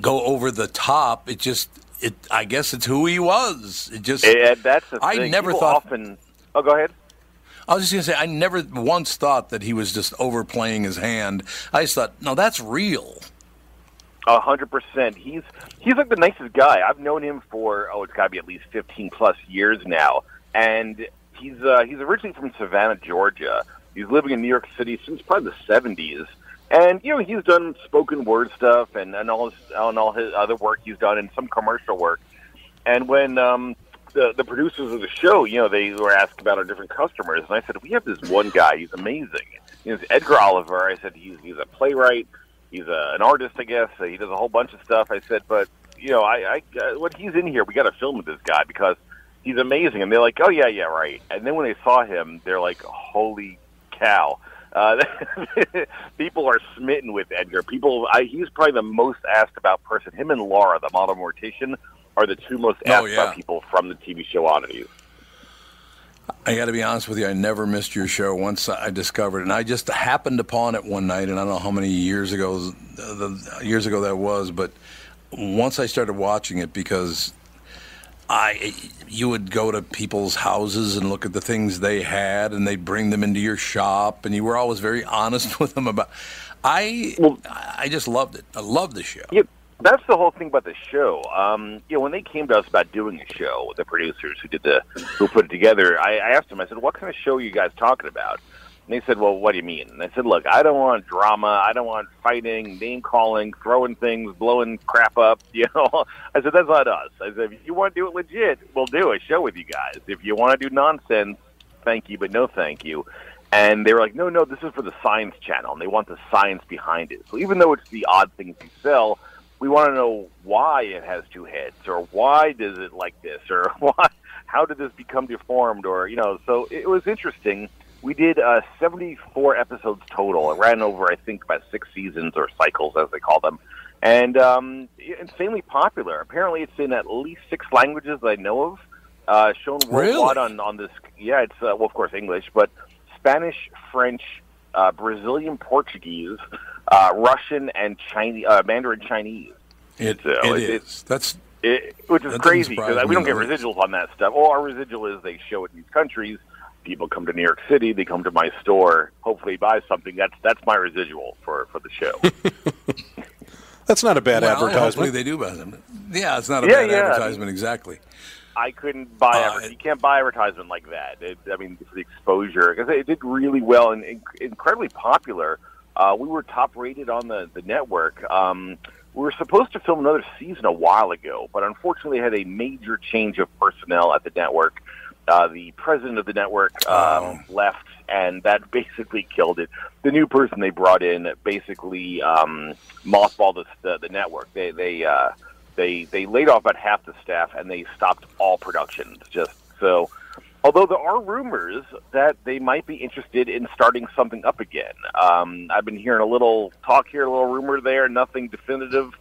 go over the top. It just. It. I guess it's who he was. It just. And that's the I thing. never People thought. Often, oh, go ahead. I was just gonna say, I never once thought that he was just overplaying his hand. I just thought, no, that's real. A hundred percent. He's he's like the nicest guy. I've known him for oh, it's got to be at least fifteen plus years now, and he's uh, he's originally from Savannah, Georgia. He's living in New York City since probably the seventies, and you know he's done spoken word stuff and and all his and all his other work he's done and some commercial work. And when um, the the producers of the show, you know, they were asked about our different customers, and I said, we have this one guy. He's amazing. You know, Edgar Oliver. I said he's he's a playwright. He's a, an artist, I guess. He does a whole bunch of stuff. I said, but you know, I, I uh, when he's in here, we got to film with this guy because he's amazing. And they're like, oh yeah, yeah, right. And then when they saw him, they're like, holy cow. Uh, people are smitten with Edgar. People, I, he's probably the most asked about person. Him and Laura, the model mortician, are the two most Oh, asked yeah. about people from the TV show Oddities. I got to be honest with you. I never missed your show once I discovered it, and I just happened upon it one night, and I don't know how many years ago the years ago that was, but once I started watching it because I you would go to people's houses and look at the things they had, and they'd bring them into your shop, and you were always very honest with them about. I I just loved it. I loved the show. Yeah, that's the whole thing about the show. Um, you know, when they came to us about doing a show, the producers who did the who put it together, I, I asked them. I said, "What kind of show are you guys talking about?" And they said, "Well, what do you mean?" And I said, "Look, I don't want drama. I don't want fighting, name calling, throwing things, blowing crap up. You know." I said, "That's not us." I said, "If you want to do it legit, we'll do a show with you guys. If you want to do nonsense, thank you, but no thank you." And they were like, no, no, this is for the science channel, and they want the science behind it. So even though it's the odd things you sell, we want to know why it has two heads, or why does it like this, or why, how did this become deformed, or you know. So it was interesting. We did uh, 74 episodes total. It ran over, I think, about six seasons or cycles, as they call them, and um, insanely popular. Apparently, it's in at least six languages that I know of. Uh, shown worldwide on on this. Yeah, it's uh, well, of course, English, but Spanish, French, uh, Brazilian Portuguese, uh, Russian, and Chinese, uh, Mandarin Chinese. It, So it it- is. That's It, which is crazy because we don't get residuals on that stuff. All our residual is they show it in these countries. People come to New York City. They come to my store. Hopefully, buy something. That's that's my residual for for the show. That's not a bad well, advertisement. they do buy them. Yeah, it's not a Yeah, bad yeah, I mean- advertisement exactly. I couldn't buy. Uh, you can't buy advertisement like that. It, I mean, for the exposure because it did really well and in, incredibly popular. Uh, we were top rated on the the network. Um, we were supposed to film another season a while ago, but unfortunately had a major change of personnel at the network. Uh, the president of the network um, left, and that basically killed it. The new person they brought in basically um, mothballed the, the, the network. They they uh, they they laid off about half the staff, and they stopped all productions. Just so. Although there are rumors that they might be interested in starting something up again. Um, I've been hearing a little talk here, a little rumor there, nothing definitive,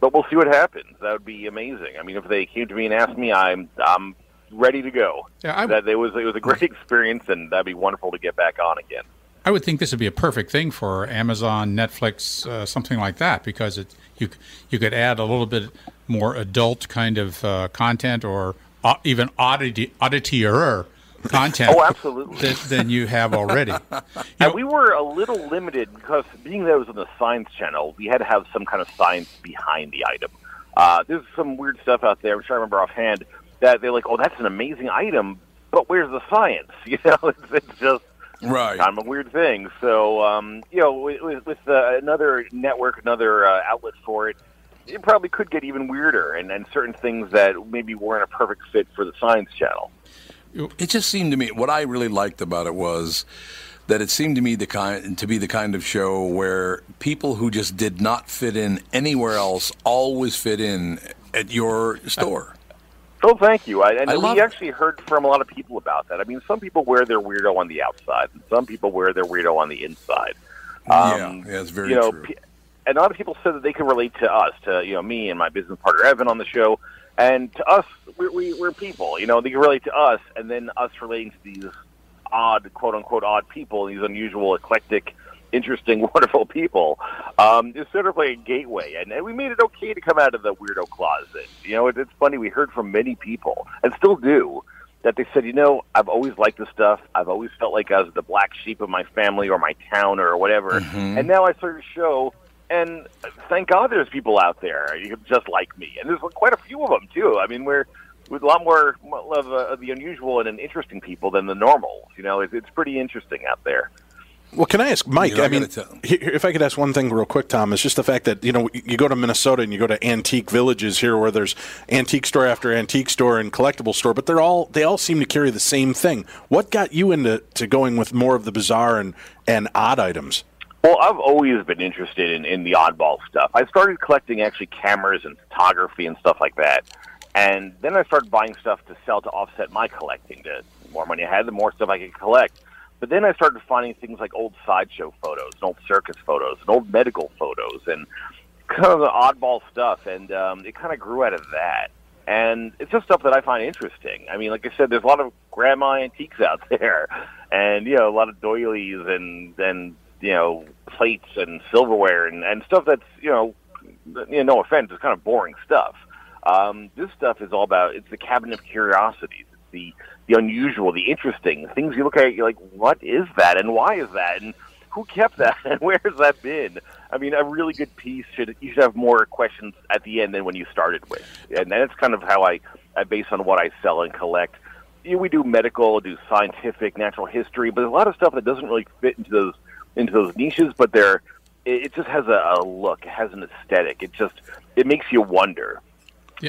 but we'll see what happens. That would be amazing. I mean, if they came to me and asked me, I'm I'm ready to go. Yeah, I- that it was it was a great experience, and that'd be wonderful to get back on again. I would think this would be a perfect thing for Amazon, Netflix, uh, something like that, because it you you could add a little bit more adult kind of uh, content or uh, even oddity odditier content Oh, absolutely. than, than you have already. and we were a little limited because being that it was on the science channel, we had to have some kind of science behind the item. Uh, there's some weird stuff out there, I'm which I remember offhand, that they're like, "Oh, that's an amazing item, but where's the science?" You know, it's, it's just right. kind of a weird thing. So, um, you know, with, with- with uh, another network, another uh, outlet for it, it probably could get even weirder, and, and certain things that maybe weren't a perfect fit for the science channel. It just seemed to me what I really liked about it was that it seemed to me the kind to be the kind of show where people who just did not fit in anywhere else always fit in at your store. So thank you. I, and I we actually heard from a lot of people about that. I mean, some people wear their weirdo on the outside, and some people wear their weirdo on the inside. Um, yeah, yeah, it's very you know, true. and a lot of people said that they can relate to us, to you know me and my business partner Evan on the show, and to us, we're, we, we're people. You know, they can relate to us, and then us relating to these odd, quote unquote, odd people, these unusual, eclectic, interesting, wonderful people. Um, it's sort of like a gateway, and, and we made it okay to come out of the weirdo closet. You know, it, it's funny. We heard from many people, and still do. That they said, you know, I've always liked this stuff. I've always felt like I was the black sheep of my family or my town or whatever. Mhm. And now I started a show, and thank God there's people out there just like me, and there's quite a few of them too. I mean, we're with a lot more of, uh, of the unusual and interesting people than the normals. You know, it's, it's pretty interesting out there. Well, can I ask Mike? I I mean, if I could ask one thing real quick, Tom, is just the fact that you know you go to Minnesota and you go to antique villages here, where there's antique store after antique store and collectible store, but they're all they all seem to carry the same thing. What got you into to going with more of the bizarre and and odd items? Well, I've always been interested in, in the oddball stuff. I started collecting actually cameras and photography and stuff like that. And then I started buying stuff to sell to offset my collecting. The more money I had, the more stuff I could collect. But then I started finding things like old sideshow photos, and old circus photos, and old medical photos, and kind of the oddball stuff. And um, it kind of grew out of that. And it's just stuff that I find interesting. I mean, like I said, there's a lot of grandma antiques out there, and you know, a lot of doilies and and you know, plates and silverware and and stuff that's you know, you know, no offense, it's kind of boring stuff. Um, this stuff is all about it's the cabinet of curiosities. The the unusual, the interesting things you look at. You're like, what is that, and why is that, and who kept that, and where has that been? I mean, a really good piece should you should have more questions at the end than when you started with, and that's kind of how I I base on what I sell and collect. You know, we do medical, do scientific, natural history, but a lot of stuff that doesn't really fit into those into those niches. But they're it, just has a, a look, it has an aesthetic. It just it makes you wonder.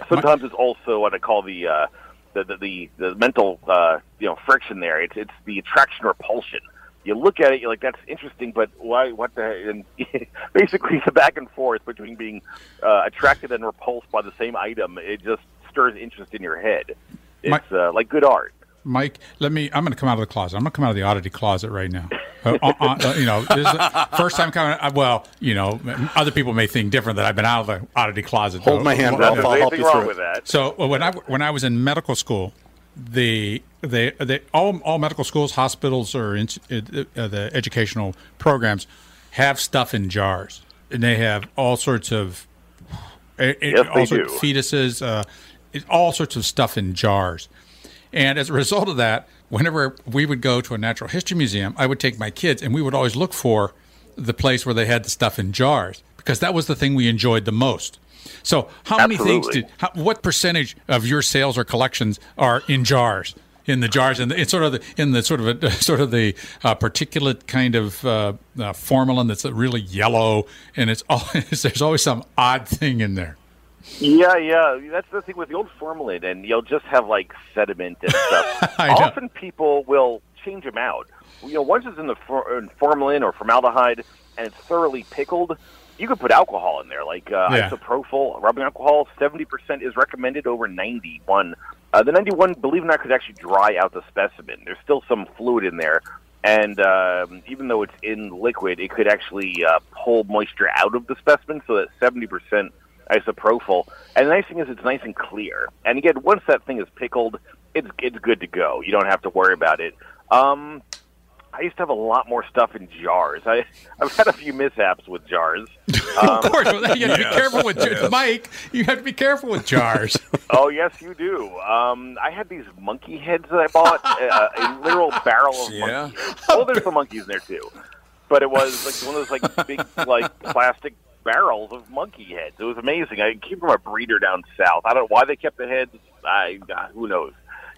Sometimes it's also what I call the uh, the, the the the mental uh, you know friction there. It's it's the attraction repulsion. You look at it, you're like, that's interesting, but why? What the? And basically, the back and forth between being uh, attracted and repulsed by the same item, it just stirs interest in your head. It's uh, like good art. Mike, let me. I'm going to come out of the closet. I'm going to come out of the oddity closet right now. Uh, uh, uh, you know, this is first time coming. Uh, well, you know, other people may think different that I've been out of the oddity closet. Hold my hand up. I'll help you wrong through with that. So uh, when I when I was in medical school, the they they all all medical schools, hospitals, or in, uh, the educational programs have stuff in jars, and they have all sorts of uh, Yes, all sorts do. of fetuses, uh, it- all sorts of stuff in jars. And as a result of that, whenever we would go to a natural history museum, I would take my kids, and we would always look for the place where they had the stuff in jars because that was the thing we enjoyed the most. So, how many things did? How, what percentage of your sales or collections are in jars? In the jars, and it's sort of the, in the sort of a, sort of the uh, particulate kind of uh, uh, formalin that's really yellow, and it's always there's always some odd thing in there. Yeah, yeah. That's the thing with the old formalin, and you'll just have like sediment and stuff. Often people will change them out. You know, once it's in the for, in formalin or formaldehyde and it's thoroughly pickled, you could put alcohol in there, like uh, Yeah. isopropyl rubbing alcohol. Seventy percent is recommended over ninety-one. Uh, the ninety-one, believe it or not, could actually dry out the specimen. There's still some fluid in there. And um, even though it's in liquid, it could actually uh, pull moisture out of the specimen, so that seventy percent isopropyl. And the nice thing is it's nice and clear. And again, once that thing is pickled, it's it's good to go. You don't have to worry about it. Um, I used to have a lot more stuff in jars. I I've had a few mishaps with jars. of course, well, you have to be Yes, careful with yes. Mike. You have to be careful with jars. oh yes, you do. Um, I had these monkey heads that I bought, uh, a literal barrel of Yeah. monkey. Well, there's some monkeys in there too, but it was like one of those like big like plastic barrels of monkey heads. It was amazing. I came from a breeder down south. I don't know why they kept the heads. I uh, who knows.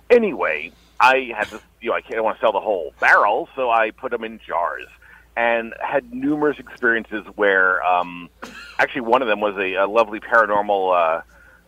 Anyway, I had this. You know, I can't I want to sell the whole barrel, so I put them in jars. And had numerous experiences where, um, actually, one of them was a, a lovely paranormal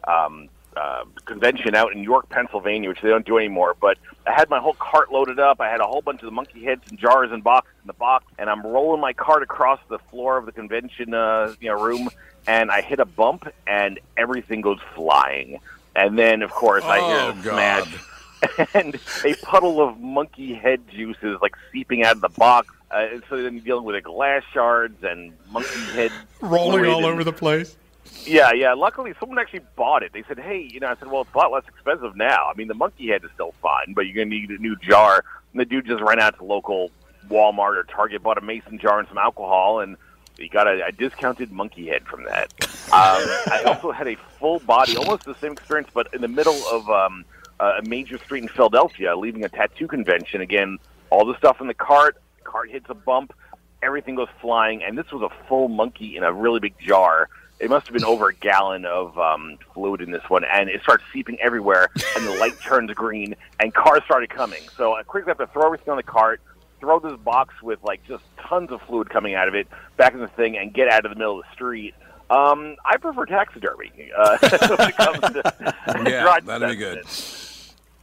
uh, um, uh, convention out in York, Pennsylvania, which they don't do anymore. But I had my whole cart loaded up. I had a whole bunch of the monkey heads and jars and boxes in the box, and I'm rolling my cart across the floor of the convention uh, you know, room, and I hit a bump, and everything goes flying. And then, of course, I hear Oh, a smash, and a puddle of monkey head juice is like seeping out of the box. Uh, and so then you're dealing with like glass shards and monkey head Rolling all over the place. Yeah, yeah. Luckily, someone actually bought it. They said, "Hey, you know," I said, "Well, it's a lot less expensive now. I mean, the monkey head is still fine, but you're gonna need a new jar." And the dude just ran out to local Walmart or Target, bought a mason jar and some alcohol, and he got a, a discounted monkey head from that. Um, I also had a full body, almost the same experience, but in the middle of um, a major street in Philadelphia, leaving a tattoo convention. Again, all the stuff in the cart. Cart hits a bump. Everything goes flying, and this was a full monkey in a really big jar. It must have been over a gallon of um, fluid in this one, and it starts seeping everywhere. And the light turns green, and cars started coming. So I quickly have to throw everything on the cart, throw this box with like just tons of fluid coming out of it back in the thing, and get out of the middle of the street. Um, I prefer taxidermy uh, when it comes to Yeah, that'd be good.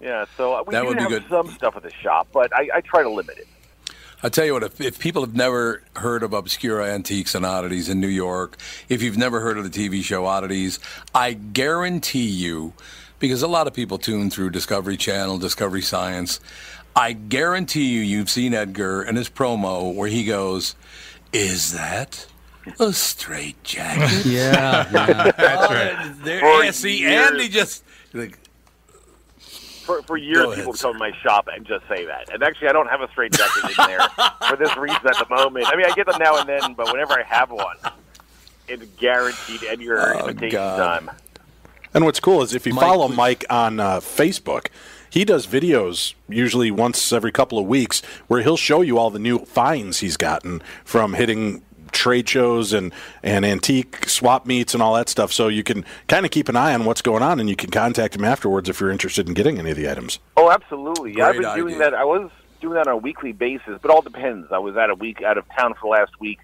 Yeah, so uh, we That do would be have good. some stuff at the shop, but I, I try to limit it. I tell you what, if, if people have never heard of Obscura Antiques and Oddities in New York, if you've never heard of the TV show Oddities, I guarantee you, because a lot of people tune through Discovery Channel, Discovery Science, I guarantee you, you've seen Edgar and his promo where he goes, "Is that a straight jacket?" Yeah, yeah. that's right. There, yeah, see, years- Andy just like, For, for years, Go ahead, people come to my shop and just say that. And actually, I don't have a straight jacket in there for this reason at the moment. I mean, I get them now and then, but whenever I have one, it's guaranteed Edgar Oh, imitation God. time. And what's cool is if you Mike, follow please. Mike on uh, Facebook, he does videos usually once every couple of weeks where he'll show you all the new finds he's gotten from hitting trade shows and, and antique swap meets and all that stuff. So you can kind of keep an eye on what's going on and you can contact him afterwards if you're interested in getting any of the items. Oh, absolutely. Yeah, I've Great been doing that. I was doing that on a weekly basis, but it all depends. I was out a week out of town for the last week,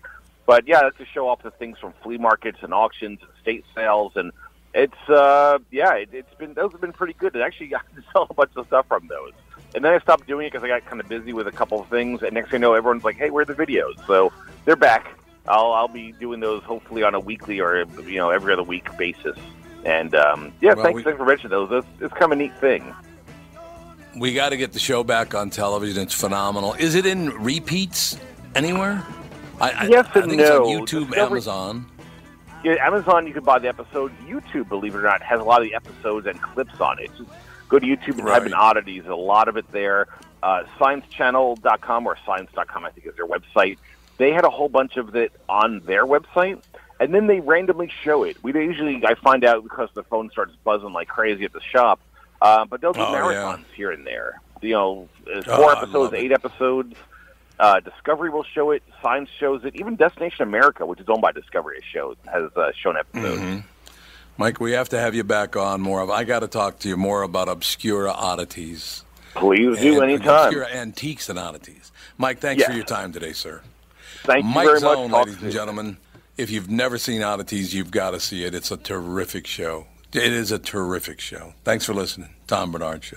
but yeah, that's to show off the things from flea markets and auctions and state sales, and it's uh, yeah, it, it's been those have been pretty good. And actually, got to sell a bunch of stuff from those. And then I stopped doing it because I got kind of busy with a couple of things. And next thing you know, everyone's like, "Hey, where are the videos?" So they're back. I'll I'll be doing those hopefully on a weekly or you know every other week basis. And um, yeah, Well, thanks, we- thanks for mentioning those. It's, it's kind of a neat thing. we got to get the show back on television. It's phenomenal. Is it in repeats anywhere? I, I, Yes I and think it's on no. YouTube, Discovery- Amazon. Yeah, Amazon, you can buy the episodes. YouTube, believe it or not, has a lot of the episodes and clips on it. Just go to YouTube and type in oddities. A lot of it there. Uh, ScienceChannel.com or Science.com, I think is their website. They had a whole bunch of it on their website, and then they randomly show it. We usually, I find out because the phone starts buzzing like crazy at the shop. Uh, but they'll do Oh, yeah. marathons here and there. You know, uh, Oh, four I episodes, eight episodes. Uh, Discovery will show it. Science shows it. Even Destination America, which is owned by Discovery, has showed has uh, shown episodes. Mhm. Mike, we have to have you back on more. Of, I got to talk to you more about obscure oddities. Please do And anytime. Obscura antiques and oddities. Mike, thanks for your time today, sir. Thank you Mike very Zohn, much. Ladies and gentlemen. If you've never seen Oddities, you've got to see it. It's a terrific show. It is a terrific show. Thanks for listening. Tom Barnard Show.